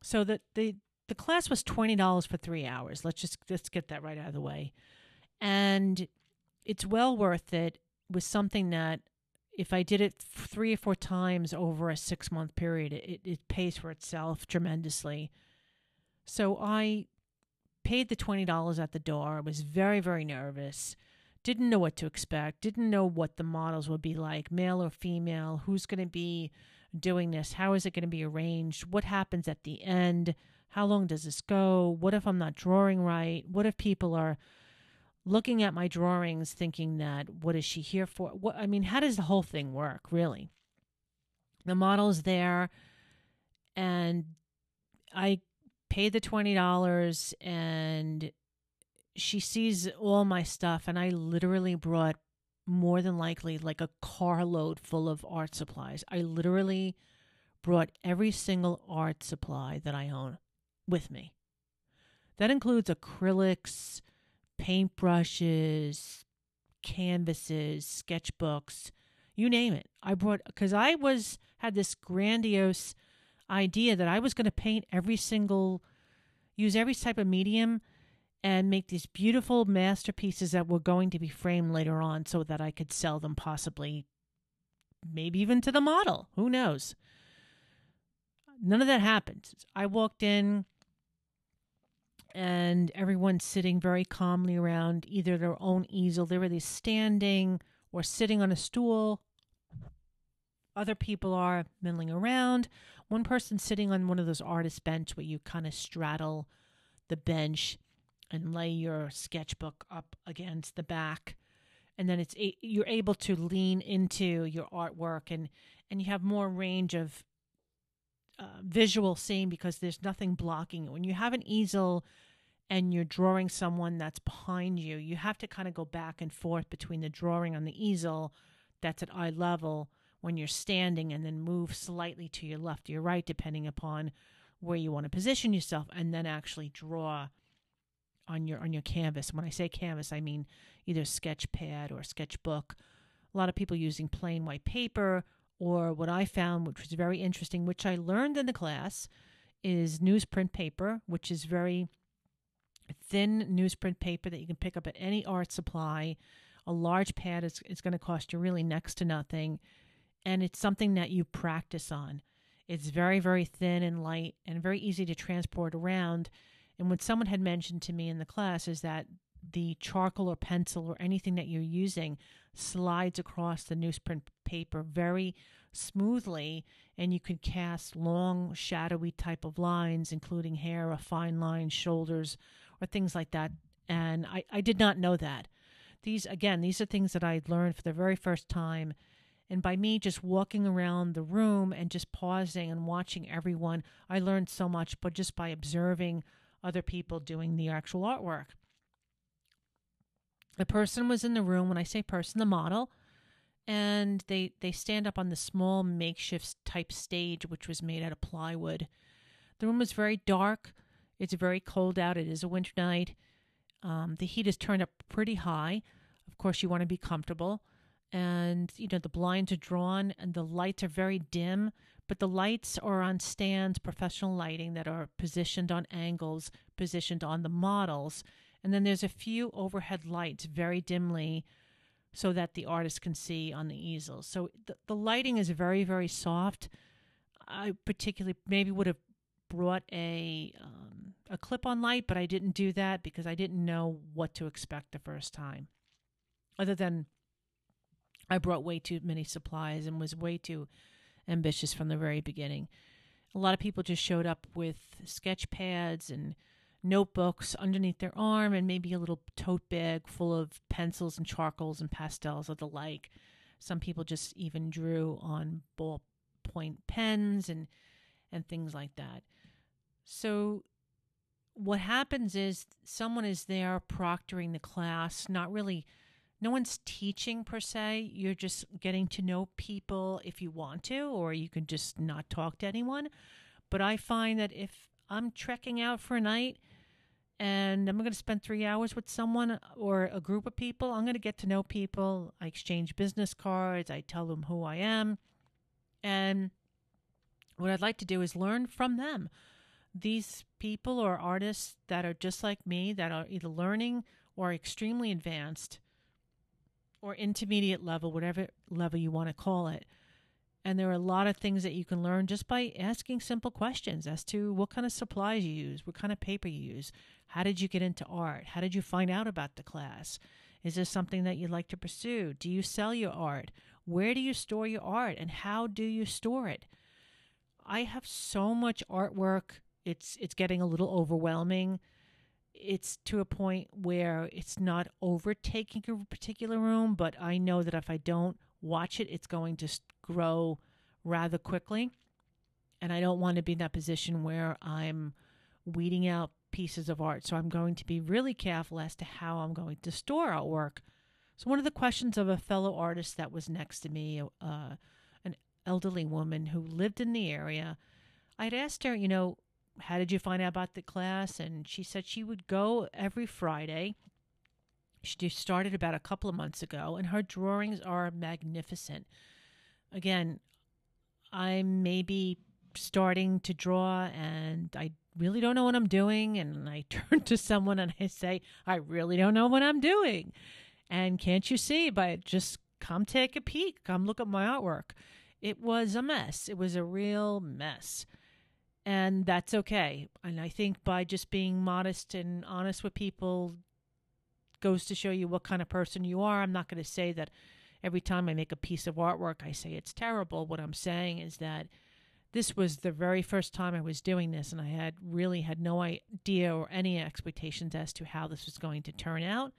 Speaker 1: So that the the class was twenty dollars for three hours. Let's just let's get that right out of the way, and it's well worth it. With something that if I did it three or four times over a six month period, it, it pays for itself tremendously. So I paid the $20 at the door. Was very, very nervous. Didn't know what to expect. Didn't know what the models would be like, male or female. Who's going to be doing this? How is it going to be arranged? What happens at the end? How long does this go? What if I'm not drawing right? What if people are looking at my drawings thinking that what is she here for? What I mean, how does the whole thing work, really? The model's there and I pay the $20 and she sees all my stuff and I literally brought more than likely like a carload full of art supplies. I literally brought every single art supply that I own with me. That includes acrylics, paintbrushes, canvases, sketchbooks, you name it. I brought cuz I was had this grandiose idea that I was going to paint every single use every type of medium and make these beautiful masterpieces that were going to be framed later on so that I could sell them possibly maybe even to the model. Who knows? None of that happened. I walked in and everyone's sitting very calmly around either their own easel. They're either standing or sitting on a stool. Other people are milling around. One person sitting on one of those artist bench where you kind of straddle the bench and lay your sketchbook up against the back and then it's you're able to lean into your artwork and and you have more range of uh, visual seeing because there's nothing blocking it when you have an easel and you're drawing someone that's behind you you have to kind of go back and forth between the drawing on the easel that's at eye level when you're standing and then move slightly to your left or your right depending upon where you want to position yourself and then actually draw on your on your canvas. When I say canvas, I mean either sketch pad or sketchbook. A lot of people using plain white paper or what I found which was very interesting, which I learned in the class, is newsprint paper, which is very thin newsprint paper that you can pick up at any art supply. A large pad is, is going to cost you really next to nothing. And it's something that you practice on. It's very, very thin and light and very easy to transport around. And what someone had mentioned to me in the class is that the charcoal or pencil or anything that you're using slides across the newsprint paper very smoothly and you can cast long shadowy type of lines including hair or fine lines shoulders or things like that. And I, I did not know that. These again these are things that i learned for the very first time. And by me just walking around the room and just pausing and watching everyone i learned so much but just by observing other people doing the actual artwork. The person was in the room, when I say person, the model, and they they stand up on the small makeshift type stage which was made out of plywood. The room was very dark. It's very cold out. It is a winter night. Um, the heat is turned up pretty high. Of course, you want to be comfortable. And, you know, the blinds are drawn and the lights are very dim but the lights are on stands, professional lighting that are positioned on angles, positioned on the models. And then there's a few overhead lights very dimly so that the artist can see on the easel. So the, the lighting is very, very soft. I particularly maybe would have brought a um, a clip-on light, but I didn't do that because I didn't know what to expect the first time. Other than I brought way too many supplies and was way too ambitious from the very beginning. A lot of people just showed up with sketch pads and notebooks underneath their arm and maybe a little tote bag full of pencils and charcoals and pastels or the like. Some people just even drew on ballpoint pens and and things like that. So what happens is someone is there proctoring the class, not really no one's teaching per se. You're just getting to know people if you want to, or you can just not talk to anyone. But I find that if I'm trekking out for a night and I'm going to spend three hours with someone or a group of people, I'm going to get to know people. I exchange business cards, I tell them who I am. And what I'd like to do is learn from them. These people or artists that are just like me, that are either learning or extremely advanced or intermediate level, whatever level you want to call it. And there are a lot of things that you can learn just by asking simple questions as to what kind of supplies you use, what kind of paper you use, how did you get into art, how did you find out about the class, is this something that you'd like to pursue, do you sell your art, where do you store your art, and how do you store it? I have so much artwork, it's it's getting a little overwhelming. It's to a point where it's not overtaking a particular room, but I know that if I don't watch it, it's going to grow rather quickly. And I don't want to be in that position where I'm weeding out pieces of art. So I'm going to be really careful as to how I'm going to store artwork. So, one of the questions of a fellow artist that was next to me, uh, an elderly woman who lived in the area, I'd asked her, you know, how did you find out about the class? And she said she would go every Friday. She started about a couple of months ago, and her drawings are magnificent. Again, I'm maybe starting to draw, and I really don't know what I'm doing. And I turn to someone and I say, I really don't know what I'm doing. And can't you see? But just come take a peek, come look at my artwork. It was a mess. It was a real mess and that's okay. And I think by just being modest and honest with people goes to show you what kind of person you are. I'm not going to say that every time I make a piece of artwork, I say it's terrible. What I'm saying is that this was the very first time I was doing this, and I had really had no idea or any expectations as to how this was going to turn out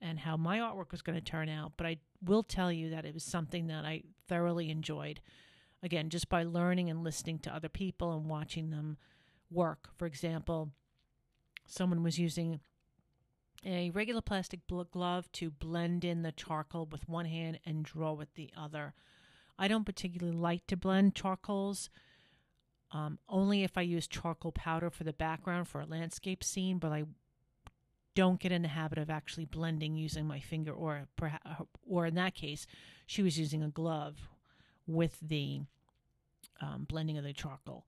Speaker 1: and how my artwork was going to turn out. But I will tell you that it was something that I thoroughly enjoyed again, just by learning and listening to other people and watching them work. For example, someone was using a regular plastic glove to blend in the charcoal with one hand and draw with the other. I don't particularly like to blend charcoals, um, only if I use charcoal powder for the background for a landscape scene, but I don't get in the habit of actually blending using my finger or or in that case she was using a glove with the um, blending of the charcoal.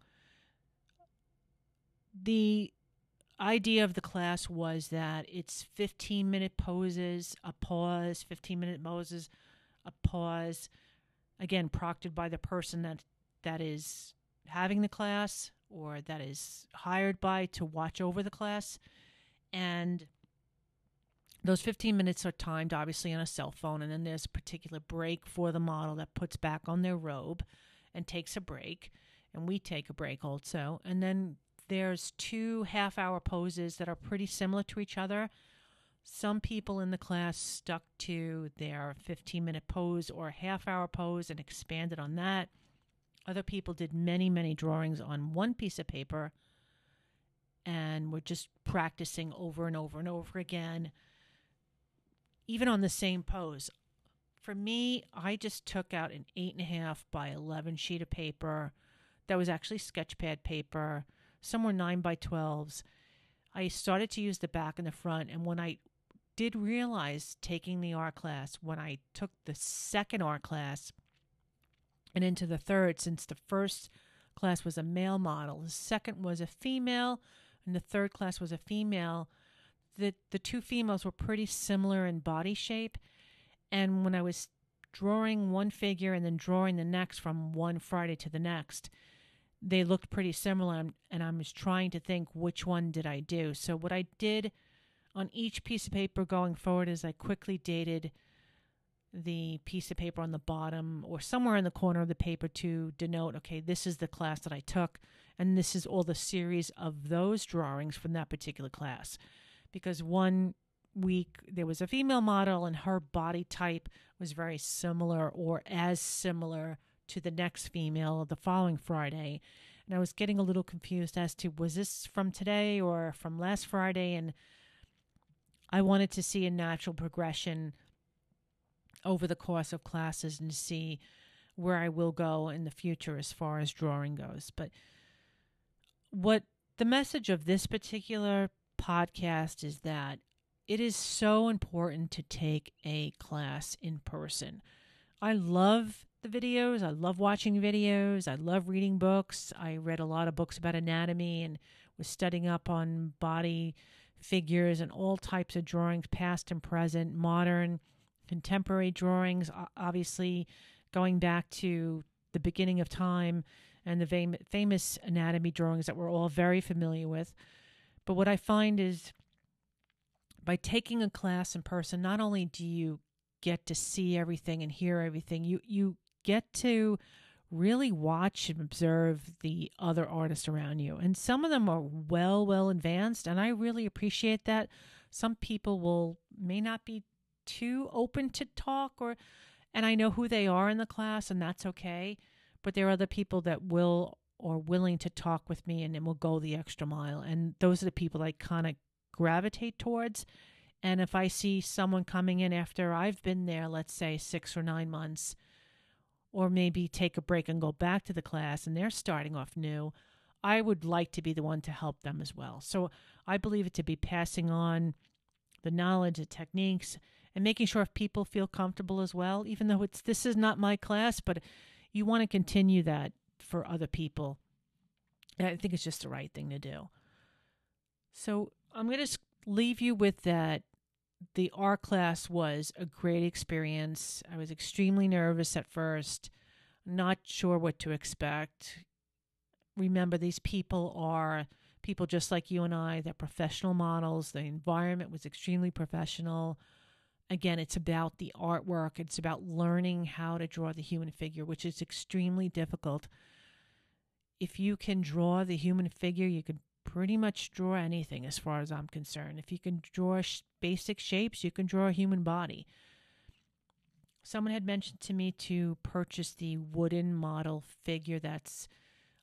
Speaker 1: The idea of the class was that it's 15 minute poses, a pause, 15 minute poses, a pause. Again, proctored by the person that that is having the class or that is hired by to watch over the class. And those 15 minutes are timed obviously on a cell phone and then there's a particular break for the model that puts back on their robe and takes a break, and we take a break also. And then there's two half hour poses that are pretty similar to each other. Some people in the class stuck to their 15 minute pose or half hour pose and expanded on that. Other people did many, many drawings on one piece of paper and were just practicing over and over and over again, even on the same pose. For me, I just took out an eight and a half by 11 sheet of paper that was actually sketchpad paper, Some were nine by 12s. I started to use the back and the front. And when I did realize taking the R class, when I took the second R class and into the third, since the first class was a male model, the second was a female, and the third class was a female, the, the two females were pretty similar in body shape. And when I was drawing one figure and then drawing the next from one Friday to the next, they looked pretty similar. And I was trying to think which one did I do. So, what I did on each piece of paper going forward as I quickly dated the piece of paper on the bottom or somewhere in the corner of the paper to denote okay, this is the class that I took, and this is all the series of those drawings from that particular class. Because one week there was a female model and her body type was very similar or as similar to the next female the following Friday. And I was getting a little confused as to was this from today or from last Friday and I wanted to see a natural progression over the course of classes and see where I will go in the future as far as drawing goes. But what the message of this particular podcast is that it is so important to take a class in person. I love the videos. I love watching videos. I love reading books. I read a lot of books about anatomy and was studying up on body figures and all types of drawings, past and present, modern, contemporary drawings, obviously going back to the beginning of time and the fam- famous anatomy drawings that we're all very familiar with. But what I find is by taking a class in person, not only do you get to see everything and hear everything, you you get to really watch and observe the other artists around you. And some of them are well, well advanced, and I really appreciate that. Some people will may not be too open to talk or and I know who they are in the class and that's okay. But there are other people that will or willing to talk with me and then will go the extra mile. And those are the people I kind of gravitate towards. And if I see someone coming in after I've been there, let's say six or nine months, or maybe take a break and go back to the class and they're starting off new, I would like to be the one to help them as well. So I believe it to be passing on the knowledge, the techniques, and making sure if people feel comfortable as well, even though it's this is not my class, but you want to continue that for other people. I think it's just the right thing to do. So I'm going to leave you with that. The R class was a great experience. I was extremely nervous at first, not sure what to expect. Remember, these people are people just like you and I, they're professional models. The environment was extremely professional. Again, it's about the artwork, it's about learning how to draw the human figure, which is extremely difficult. If you can draw the human figure, you can pretty much draw anything as far as I'm concerned. If you can draw sh- basic shapes, you can draw a human body. Someone had mentioned to me to purchase the wooden model figure that's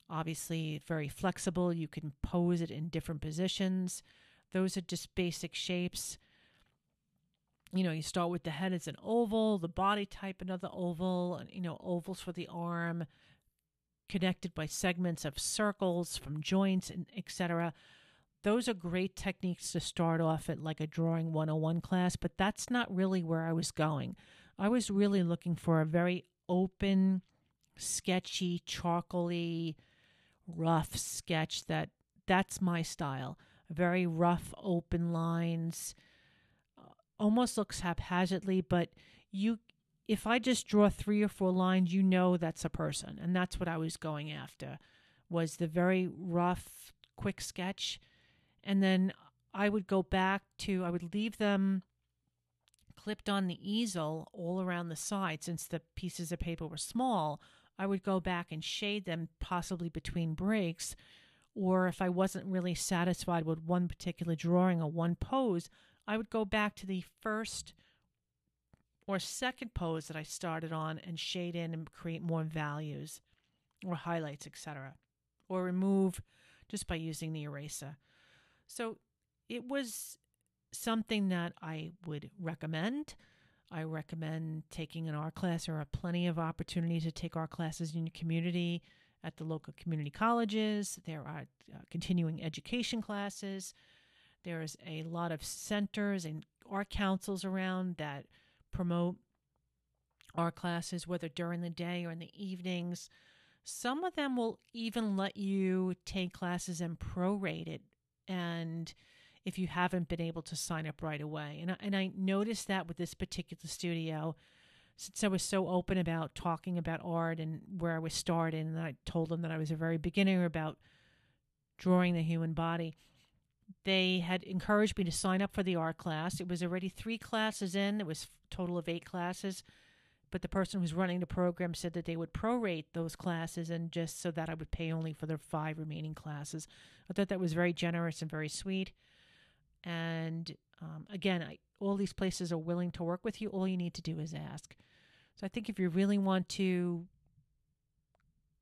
Speaker 1: obviously very flexible. You can pose it in different positions. Those are just basic shapes. You know, you start with the head as an oval, the body type another oval, you know, ovals for the arm, connected by segments of circles from joints and etc. Those are great techniques to start off at like a drawing 101 class, but that's not really where I was going. I was really looking for a very open, sketchy, charcoaly, rough sketch that that's my style. Very rough, open lines. Uh, almost looks haphazardly, but you if I just draw three or four lines, you know that's a person. And that's what I was going after was the very rough, quick sketch. And then I would go back to, I would leave them clipped on the easel all around the side since the pieces of paper were small. I would go back and shade them possibly between breaks. Or if I wasn't really satisfied with one particular drawing or one pose, I would go back to the first or second pose that I started on and shade in and create more values or highlights, etc. Or remove just by using the eraser. So it was something that I would recommend. I recommend taking an art class. There are plenty of opportunities to take art classes in your community at the local community colleges. There are uh, continuing education classes. There's a lot of centers and art councils around that promote our classes, whether during the day or in the evenings. Some of them will even let you take classes and prorate it, and if you haven't been able to sign up right away. And I, and I noticed that with this particular studio, since I was so open about talking about art and where I was starting, and I told them that I was a very beginner about drawing the human body they had encouraged me to sign up for the art class. It was already three classes in. It was total of eight classes. But the person who's running the program said that they would prorate those classes and just so that I would pay only for the five remaining classes. I thought that was very generous and very sweet. And um, again, I, all these places are willing to work with you. All you need to do is ask. So I think if you really want to,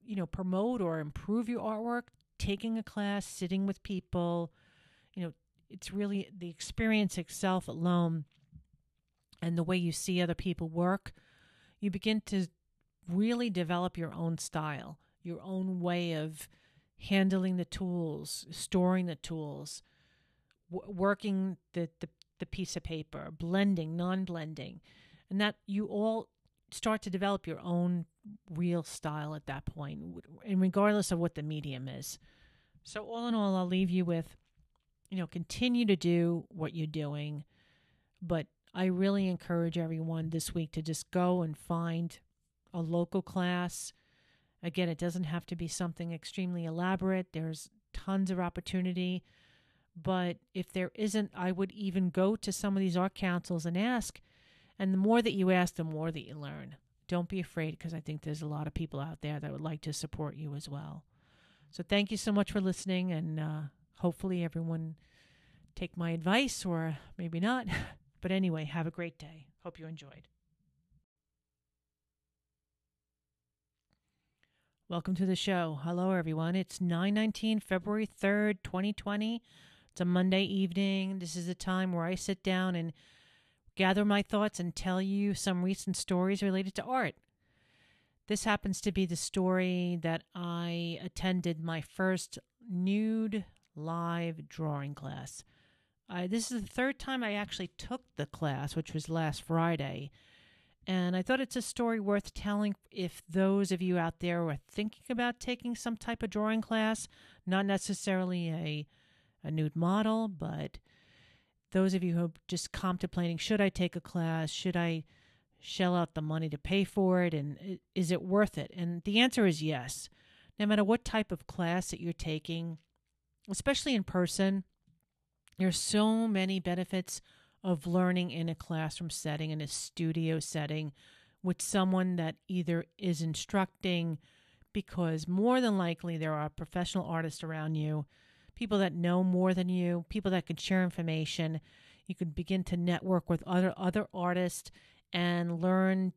Speaker 1: you know, promote or improve your artwork, taking a class, sitting with people, you know, it's really the experience itself alone and the way you see other people work, you begin to really develop your own style, your own way of handling the tools, storing the tools, w- working the, the, the piece of paper, blending, non blending, and that you all start to develop your own real style at that point, and regardless of what the medium is. So, all in all, I'll leave you with you know, continue to do what you're doing. But I really encourage everyone this week to just go and find a local class. Again, it doesn't have to be something extremely elaborate. There's tons of opportunity. But if there isn't, I would even go to some of these art councils and ask. And the more that you ask, the more that you learn. don't be afraid because I think there's a lot of people out there that would like to support you as well. So thank you so much for listening, and uh, hopefully everyone take my advice or maybe not. But anyway, have a great day. Hope you enjoyed. Welcome to the show. Hello, everyone. It's 919 February 3rd, 2020. It's a Monday evening. This is a time where I sit down and gather my thoughts and tell you some recent stories related to art. This happens to be the story that I attended my first nude live drawing class. Uh, this is the third time I actually took the class, which was last Friday. And I thought it's a story worth telling if those of you out there are thinking about taking some type of drawing class, not necessarily a, a nude model, but those of you who are just contemplating should I take a class? Should I shell out the money to pay for it? And is it worth it? And the answer is yes. No matter what type of class that you're taking, especially in person, there's so many benefits of learning in a classroom setting, in a studio setting, with someone that either is instructing, because more than likely there are professional artists around you, people that know more than you, people that can share information. You can begin to network with other other artists and learn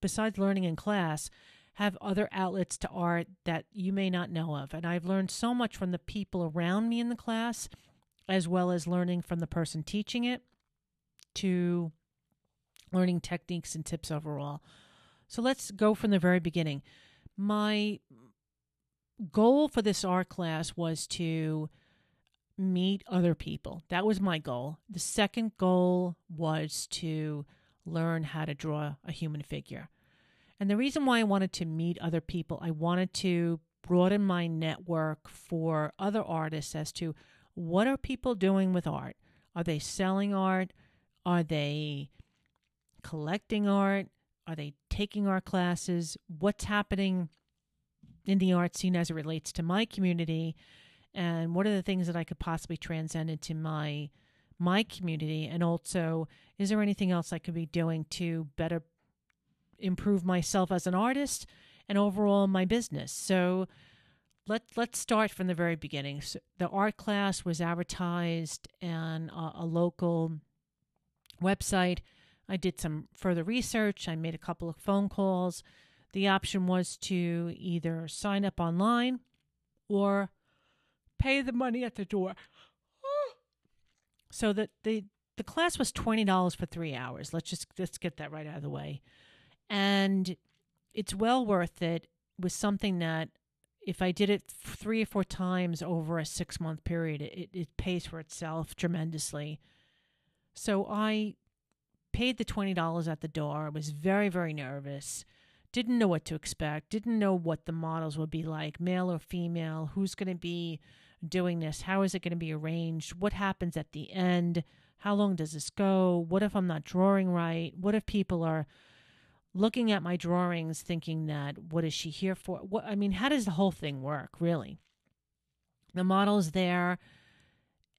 Speaker 1: besides learning in class, have other outlets to art that you may not know of. And I've learned so much from the people around me in the class as well as learning from the person teaching it to learning techniques and tips overall. So let's go from the very beginning. My goal for this art class was to meet other people. That was my goal. The second goal was to learn how to draw a human figure. And the reason why I wanted to meet other people, I wanted to broaden my network for other artists as to what are people doing with art? Are they selling art? Are they collecting art? Are they taking art classes? What's happening in the art scene as it relates to my community? And what are the things that I could possibly transcend into my my community? And also, is there anything else I could be doing to better improve myself as an artist and overall my business? So let let's start from the very beginning. So the art class was advertised on a, a, local website. I did some further research. I made a couple of phone calls. The option was to either sign up online or pay the money at the door. So that the the class was twenty dollars for three hours. Let's just let's get that right out of the way, and it's well worth it. With something that if I did it three or four times over a six month period, it, it pays for itself tremendously. So I paid the $20 at the door. I was very, very nervous. Didn't know what to expect. Didn't know what the models would be like, male or female. Who's going to be doing this? How is it going to be arranged? What happens at the end? How long does this go? What if I'm not drawing right? What if people are looking at my drawings thinking that what is she here for? What i mean how does the whole thing work really? The model's there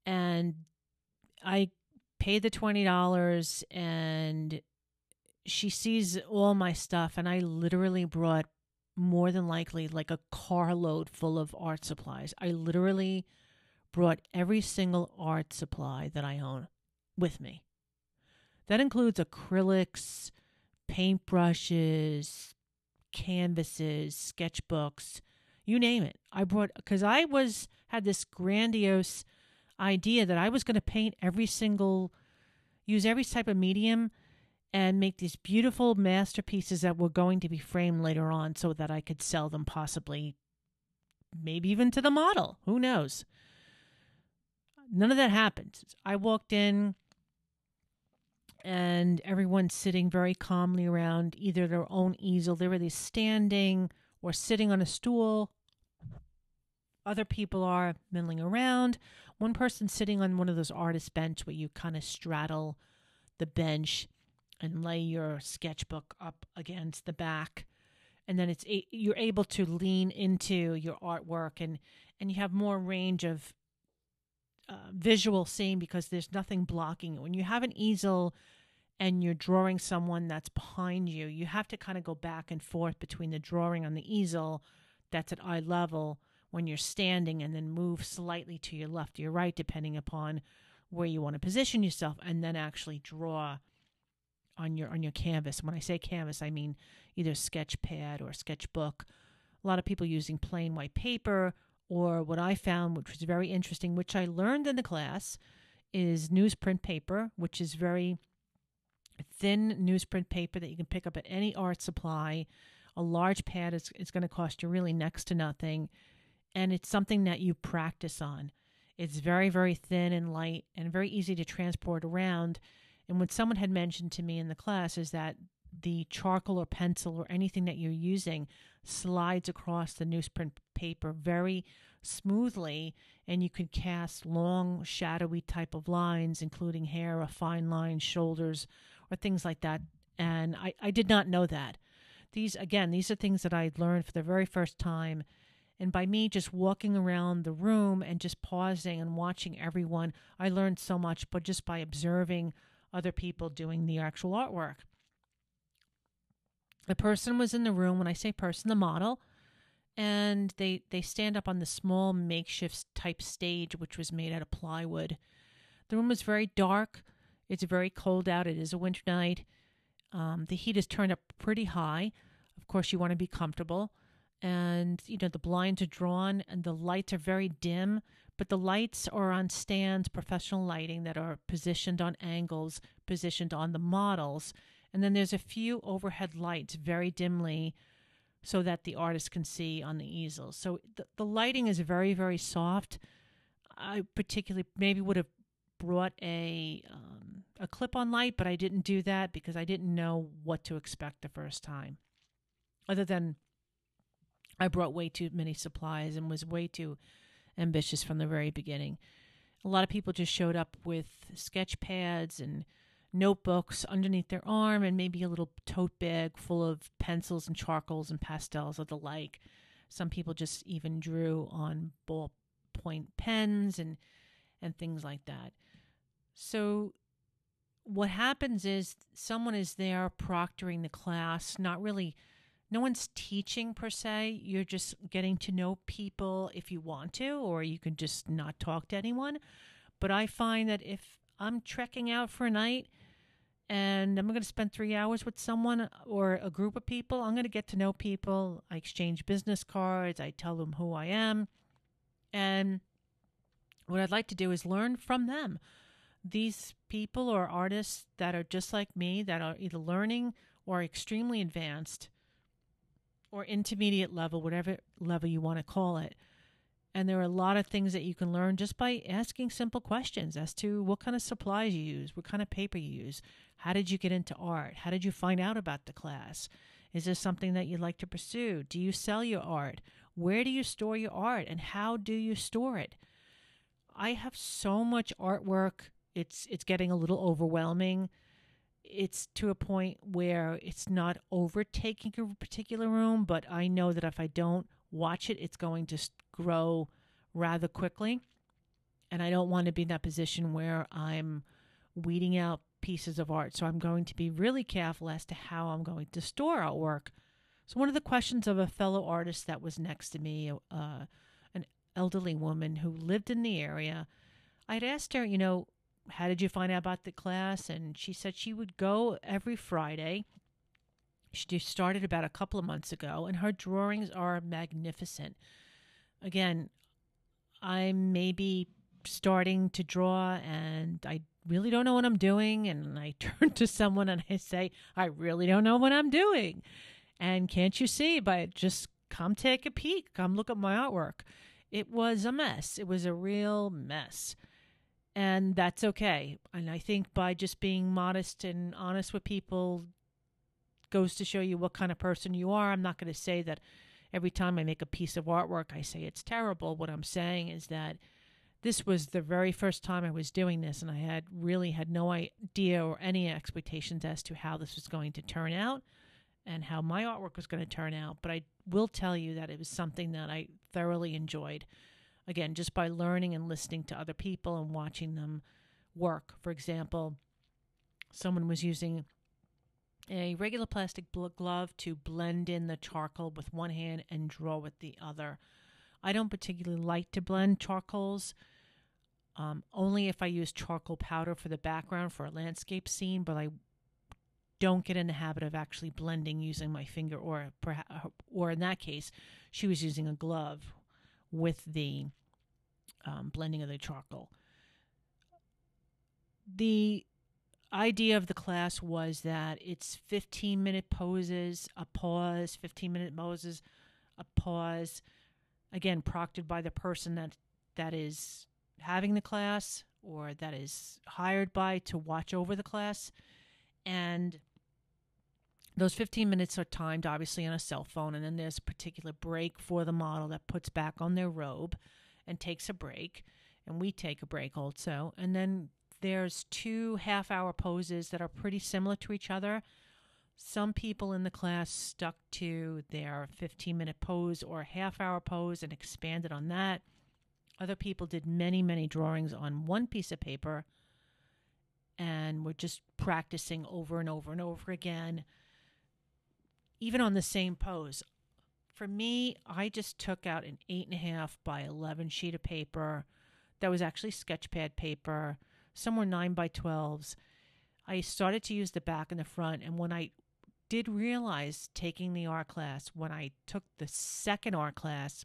Speaker 1: and i pay the $20 and she sees all my stuff and i literally brought more than likely like a carload full of art supplies. I literally brought every single art supply that i own with me. That includes acrylics paintbrushes, canvases, sketchbooks, you name it. I brought because I was had this grandiose idea that I was going to paint every single, use every type of medium, and make these beautiful masterpieces that were going to be framed later on, so that I could sell them possibly, maybe even to the model. Who knows? None of that happened. I walked in and everyone's sitting very calmly around either their own easel. They're really standing or sitting on a stool. Other people are milling around. One person sitting on one of those artist bench where you kind of straddle the bench and lay your sketchbook up against the back and then it's you're able to lean into your artwork and and you have more range of uh, visual seeing because there's nothing blocking it. When you have an easel and you're drawing someone that's behind you, you have to kind of go back and forth between the drawing on the easel that's at eye level when you're standing and then move slightly to your left or your right, depending upon where you want to position yourself, and then actually draw on your on your canvas. When I say canvas, I mean either sketch pad or sketchbook. A lot of people using plain white paper, or what I found, which was very interesting, which I learned in the class, is newsprint paper, which is very thin newsprint paper that you can pick up at any art supply. A large pad is, is going to cost you really next to nothing. And it's something that you practice on. It's very, very thin and light and very easy to transport around. And what someone had mentioned to me in the class is that the charcoal or pencil or anything that you're using slides across the newsprint paper very smoothly and you can cast long shadowy type of lines including hair a fine line shoulders or things like that. And I, I did not know that. These again these are things that i learned for the very first time. And by me just walking around the room and just pausing and watching everyone i learned so much but just by observing other people doing the actual artwork. The person was in the room when i say person the model and they they stand up on the small makeshift type stage which was made out of plywood. The room was very dark it's very cold out. It is a winter night. Um, the heat is turned up pretty high. Of course you want to be comfortable. And you know the blinds are drawn and the lights are very dim but the lights are on stands professional lighting that are positioned on angles positioned on the models. And then there's a few overhead lights very dimly so that the artist can see on the easel. So the, the lighting is very, very soft. I particularly maybe would have brought a um, a clip-on light, but I didn't do that because I didn't know what to expect the first time. Other than I brought way too many supplies and was way too ambitious from the very beginning. A lot of people just showed up with sketch pads and notebooks underneath their arm and maybe a little tote bag full of pencils and charcoals and pastels or the like. Some people just even drew on ballpoint pens and and things like that. So what happens is someone is there proctoring the class, not really no one's teaching per se. You're just getting to know people if you want to, or you can just not talk to anyone. But I find that if I'm trekking out for a night and I'm going to spend three hours with someone or a group of people. I'm going to get to know people. I exchange business cards. I tell them who I am. And what I'd like to do is learn from them. These people or artists that are just like me, that are either learning or extremely advanced or intermediate level, whatever level you want to call it. And there are a lot of things that you can learn just by asking simple questions as to what kind of supplies you use, what kind of paper you use, how did you get into art, how did you find out about the class, is this something that you'd like to pursue, do you sell your art, where do you store your art, and how do you store it. I have so much artwork, it's it's getting a little overwhelming. It's to a point where it's not overtaking a particular room, but I know that if I don't watch it, it's going to grow rather quickly. And I don't want to be in that position where I'm weeding out pieces of art. So I'm going to be really careful as to how I'm going to store artwork. So, one of the questions of a fellow artist that was next to me, uh, an elderly woman who lived in the area, I'd asked her, you know, how did you find out about the class? And she said she would go every Friday she started about a couple of months ago, and her drawings are magnificent. Again, I'm maybe starting to draw, and I really don't know what I'm doing. And I turn to someone and I say, I really don't know what I'm doing. And can't you see? But just come take a peek, come look at my artwork. It was a mess. It was a real mess. And that's okay. And I think by just being modest and honest with people, goes to show you what kind of person you are. I'm not going to say that every time I make a piece of artwork, I say it's terrible. What I'm saying is that this was the very first time I was doing this, and I had really had no idea or any expectations as to how this was going to turn out and how my artwork was going to turn out. But I will tell you that it was something that I thoroughly enjoyed. Again, just by learning and listening to other people and watching them work. For example, someone was using a regular plastic glove to blend in the charcoal with one hand and draw with the other. I don't particularly like to blend charcoals, um, only if I use charcoal powder for the background for a landscape scene, but I don't get in the habit of actually blending using my finger, or or in that case, she was using a glove with the um, blending of the charcoal. The idea of the class was that it's 15 minute poses, a pause, 15 minute poses, a pause. Again, proctored by the person that that is having the class or that is hired by to watch over the class. And those 15 minutes are timed obviously on a cell phone and then there's a particular break for the model that puts back on their robe and takes a break and we take a break also. And then there's two half hour poses that are pretty similar to each other. Some people in the class stuck to their 15 minute pose or half hour pose and expanded on that. Other people did many many drawings on one piece of paper and were just practicing over and over and over again even on the same pose. For me, I just took out an eight and a half by 11 sheet of paper that was actually sketchpad paper, some were nine by 12s. I started to use the back and the front. And when I did realize taking the art class, when I took the second art class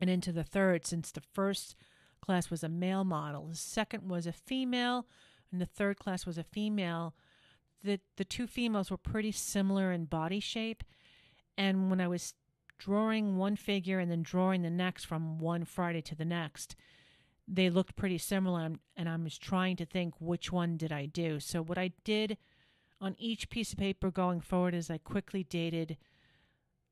Speaker 1: and into the third, since the first class was a male model, the second was a female, and the third class was a female the the two females were pretty similar in body shape, and when I was drawing one figure and then drawing the next from one Friday to the next, they looked pretty similar, and I was trying to think which one did I do. So what I did on each piece of paper going forward is I quickly dated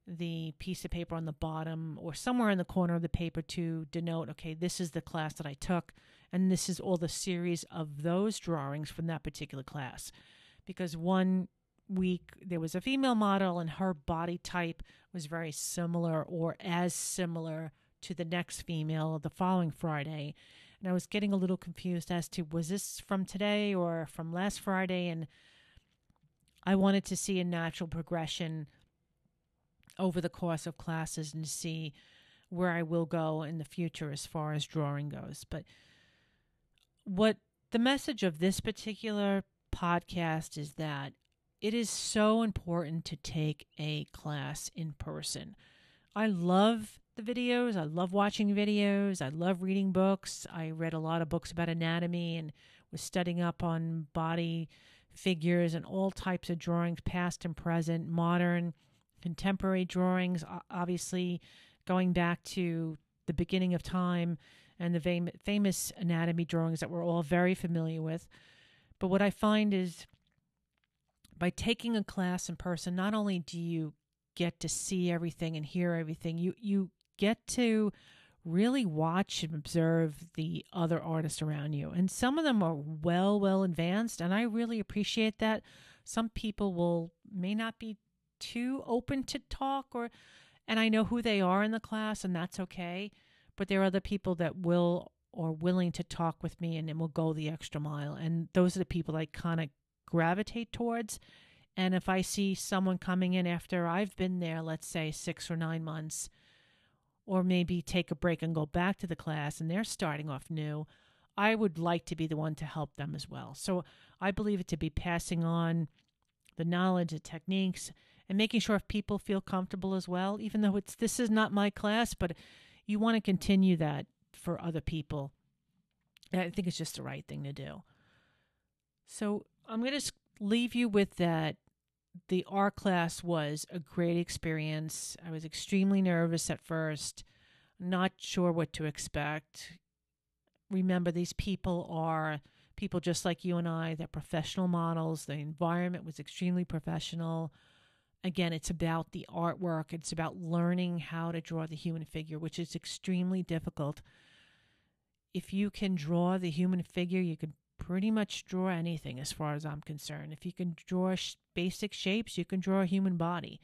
Speaker 1: the piece of paper on the bottom or somewhere in the corner of the paper to denote okay this is the class that i took and this is all the series of those drawings from that particular class because one week there was a female model and her body type was very similar or as similar to the next female the following Friday. And I was getting a little confused as to was this from today or from last Friday and I wanted to see a natural progression over the course of classes and see where I will go in the future as far as drawing goes. But what the message of this particular podcast is that it is so important to take a class in person. I love the videos. I love watching videos. I love reading books. I read a lot of books about anatomy and was studying up on body figures and all types of drawings, past and present, modern, contemporary drawings, obviously going back to the beginning of time and the famous anatomy drawings that we're all very familiar with. But what I find is by taking a class in person, not only do you get to see everything and hear everything, you, you get to really watch and observe the other artists around you. And some of them are well, well advanced, and I really appreciate that. Some people will may not be too open to talk or and I know who they are in the class and that's okay. But there are other people that will or willing to talk with me and, and will go the extra mile. And those are the people I kind of gravitate towards. And if I see someone coming in after I've been there, let's say six or nine months, or maybe take a break and go back to the class and they're starting off new, I would like to be the one to help them as well. So I believe it to be passing on the knowledge, the techniques, and making sure if people feel comfortable as well, even though it's this is not my class, but you want to continue that for other people. And I think it's just the right thing to do. So I'm going to leave you with that. The art class was a great experience. I was extremely nervous at first, not sure what to expect. Remember, these people are people just like you and I, they're professional models. The environment was extremely professional. Again, it's about the artwork, it's about learning how to draw the human figure, which is extremely difficult if you can draw the human figure, you can pretty much draw anything as far as I'm concerned. If you can draw sh- basic shapes, you can draw a human body.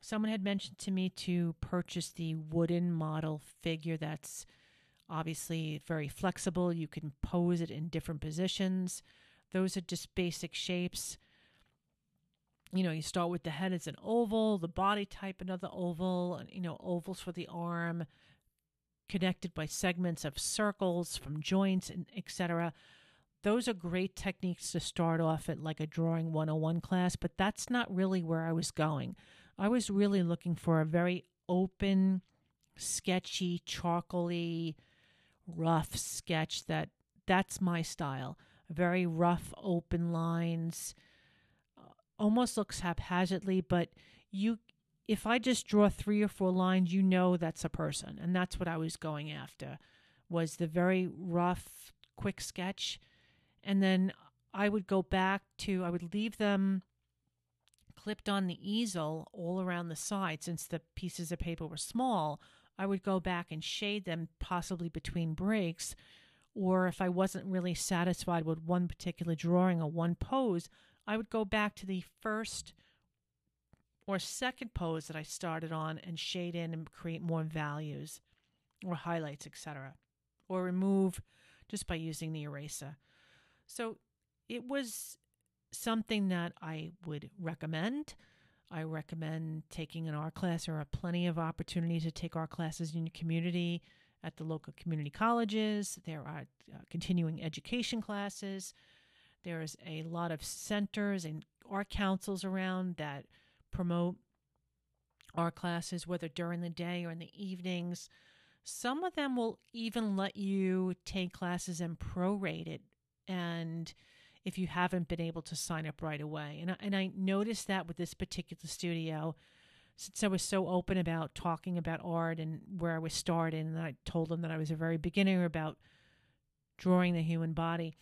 Speaker 1: Someone had mentioned to me to purchase the wooden model figure that's obviously very flexible. You can pose it in different positions. Those are just basic shapes. You know, you start with the head as an oval, the body type another oval, you know, ovals for the arm, connected by segments of circles from joints and etc. Those are great techniques to start off at like a drawing 101 class, but that's not really where I was going. I was really looking for a very open, sketchy, charcoaly, rough sketch that that's my style. Very rough, open lines. Uh, almost looks haphazardly, but you if I just draw three or four lines, you know that's a person, and that's what I was going after. Was the very rough, quick sketch, and then I would go back to I would leave them clipped on the easel all around the side since the pieces of paper were small. I would go back and shade them possibly between breaks. Or if I wasn't really satisfied with one particular drawing or one pose, I would go back to the first or second pose that I started on and shade in and create more values or highlights, etc. Or remove just by using the eraser. So it was something that I would recommend. I recommend taking an art class. There are plenty of opportunities to take art classes in your community at the local community colleges. There are uh, continuing education classes. There's a lot of centers and art councils around that promote our classes, whether during the day or in the evenings. Some of them will even let you take classes and prorate it and if you haven't been able to sign up right away. And I, and I noticed that with this particular studio, since I was so open about talking about art and where I was starting, and I told them that I was a very beginner about drawing the human body.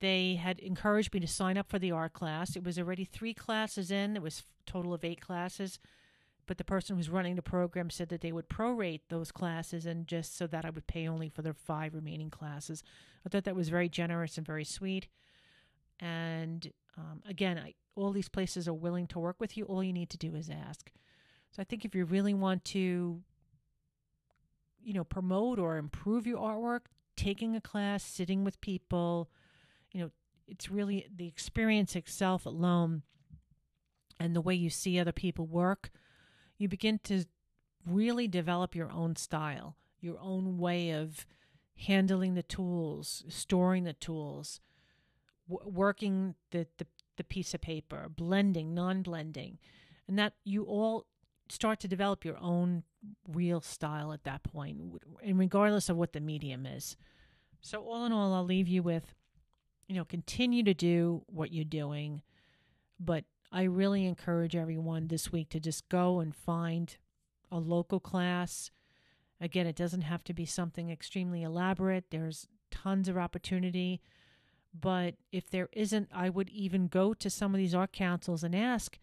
Speaker 1: They had encouraged me to sign up for the art class. It was already three classes in. It was total of eight classes but the person who's running the program said that they would prorate those classes and just so that I would pay only for the five remaining classes. I thought that was very generous and very sweet. And um, again, I, all these places are willing to work with you. All you need to do is ask. So I think if you really want to, you know, promote or improve your artwork, taking a class, sitting with people, you know, it's really the experience itself alone and the way you see other people work you begin to really develop your own style, your own way of handling the tools, storing the tools, working the, the, the piece of paper, blending, non blending. And that you all start to develop your own real style at that point, and regardless of what the medium is. So, all in all, I'll leave you with you know, continue to do what you're doing, but I really encourage everyone this week to just go and find a local class. Again, it doesn't have to be something extremely elaborate, there's tons of opportunity. But if there isn't, I would even go to some of these art councils and ask.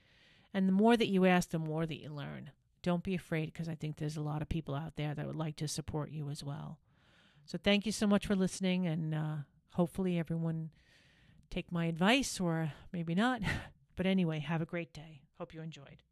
Speaker 1: And the more that you ask, the more that you learn. Don't be afraid because I think there's a lot of people out there that would like to support you as well. So thank you so much for listening, and uh, hopefully everyone take my advice, or maybe not. But anyway, have a great day. Hope you enjoyed.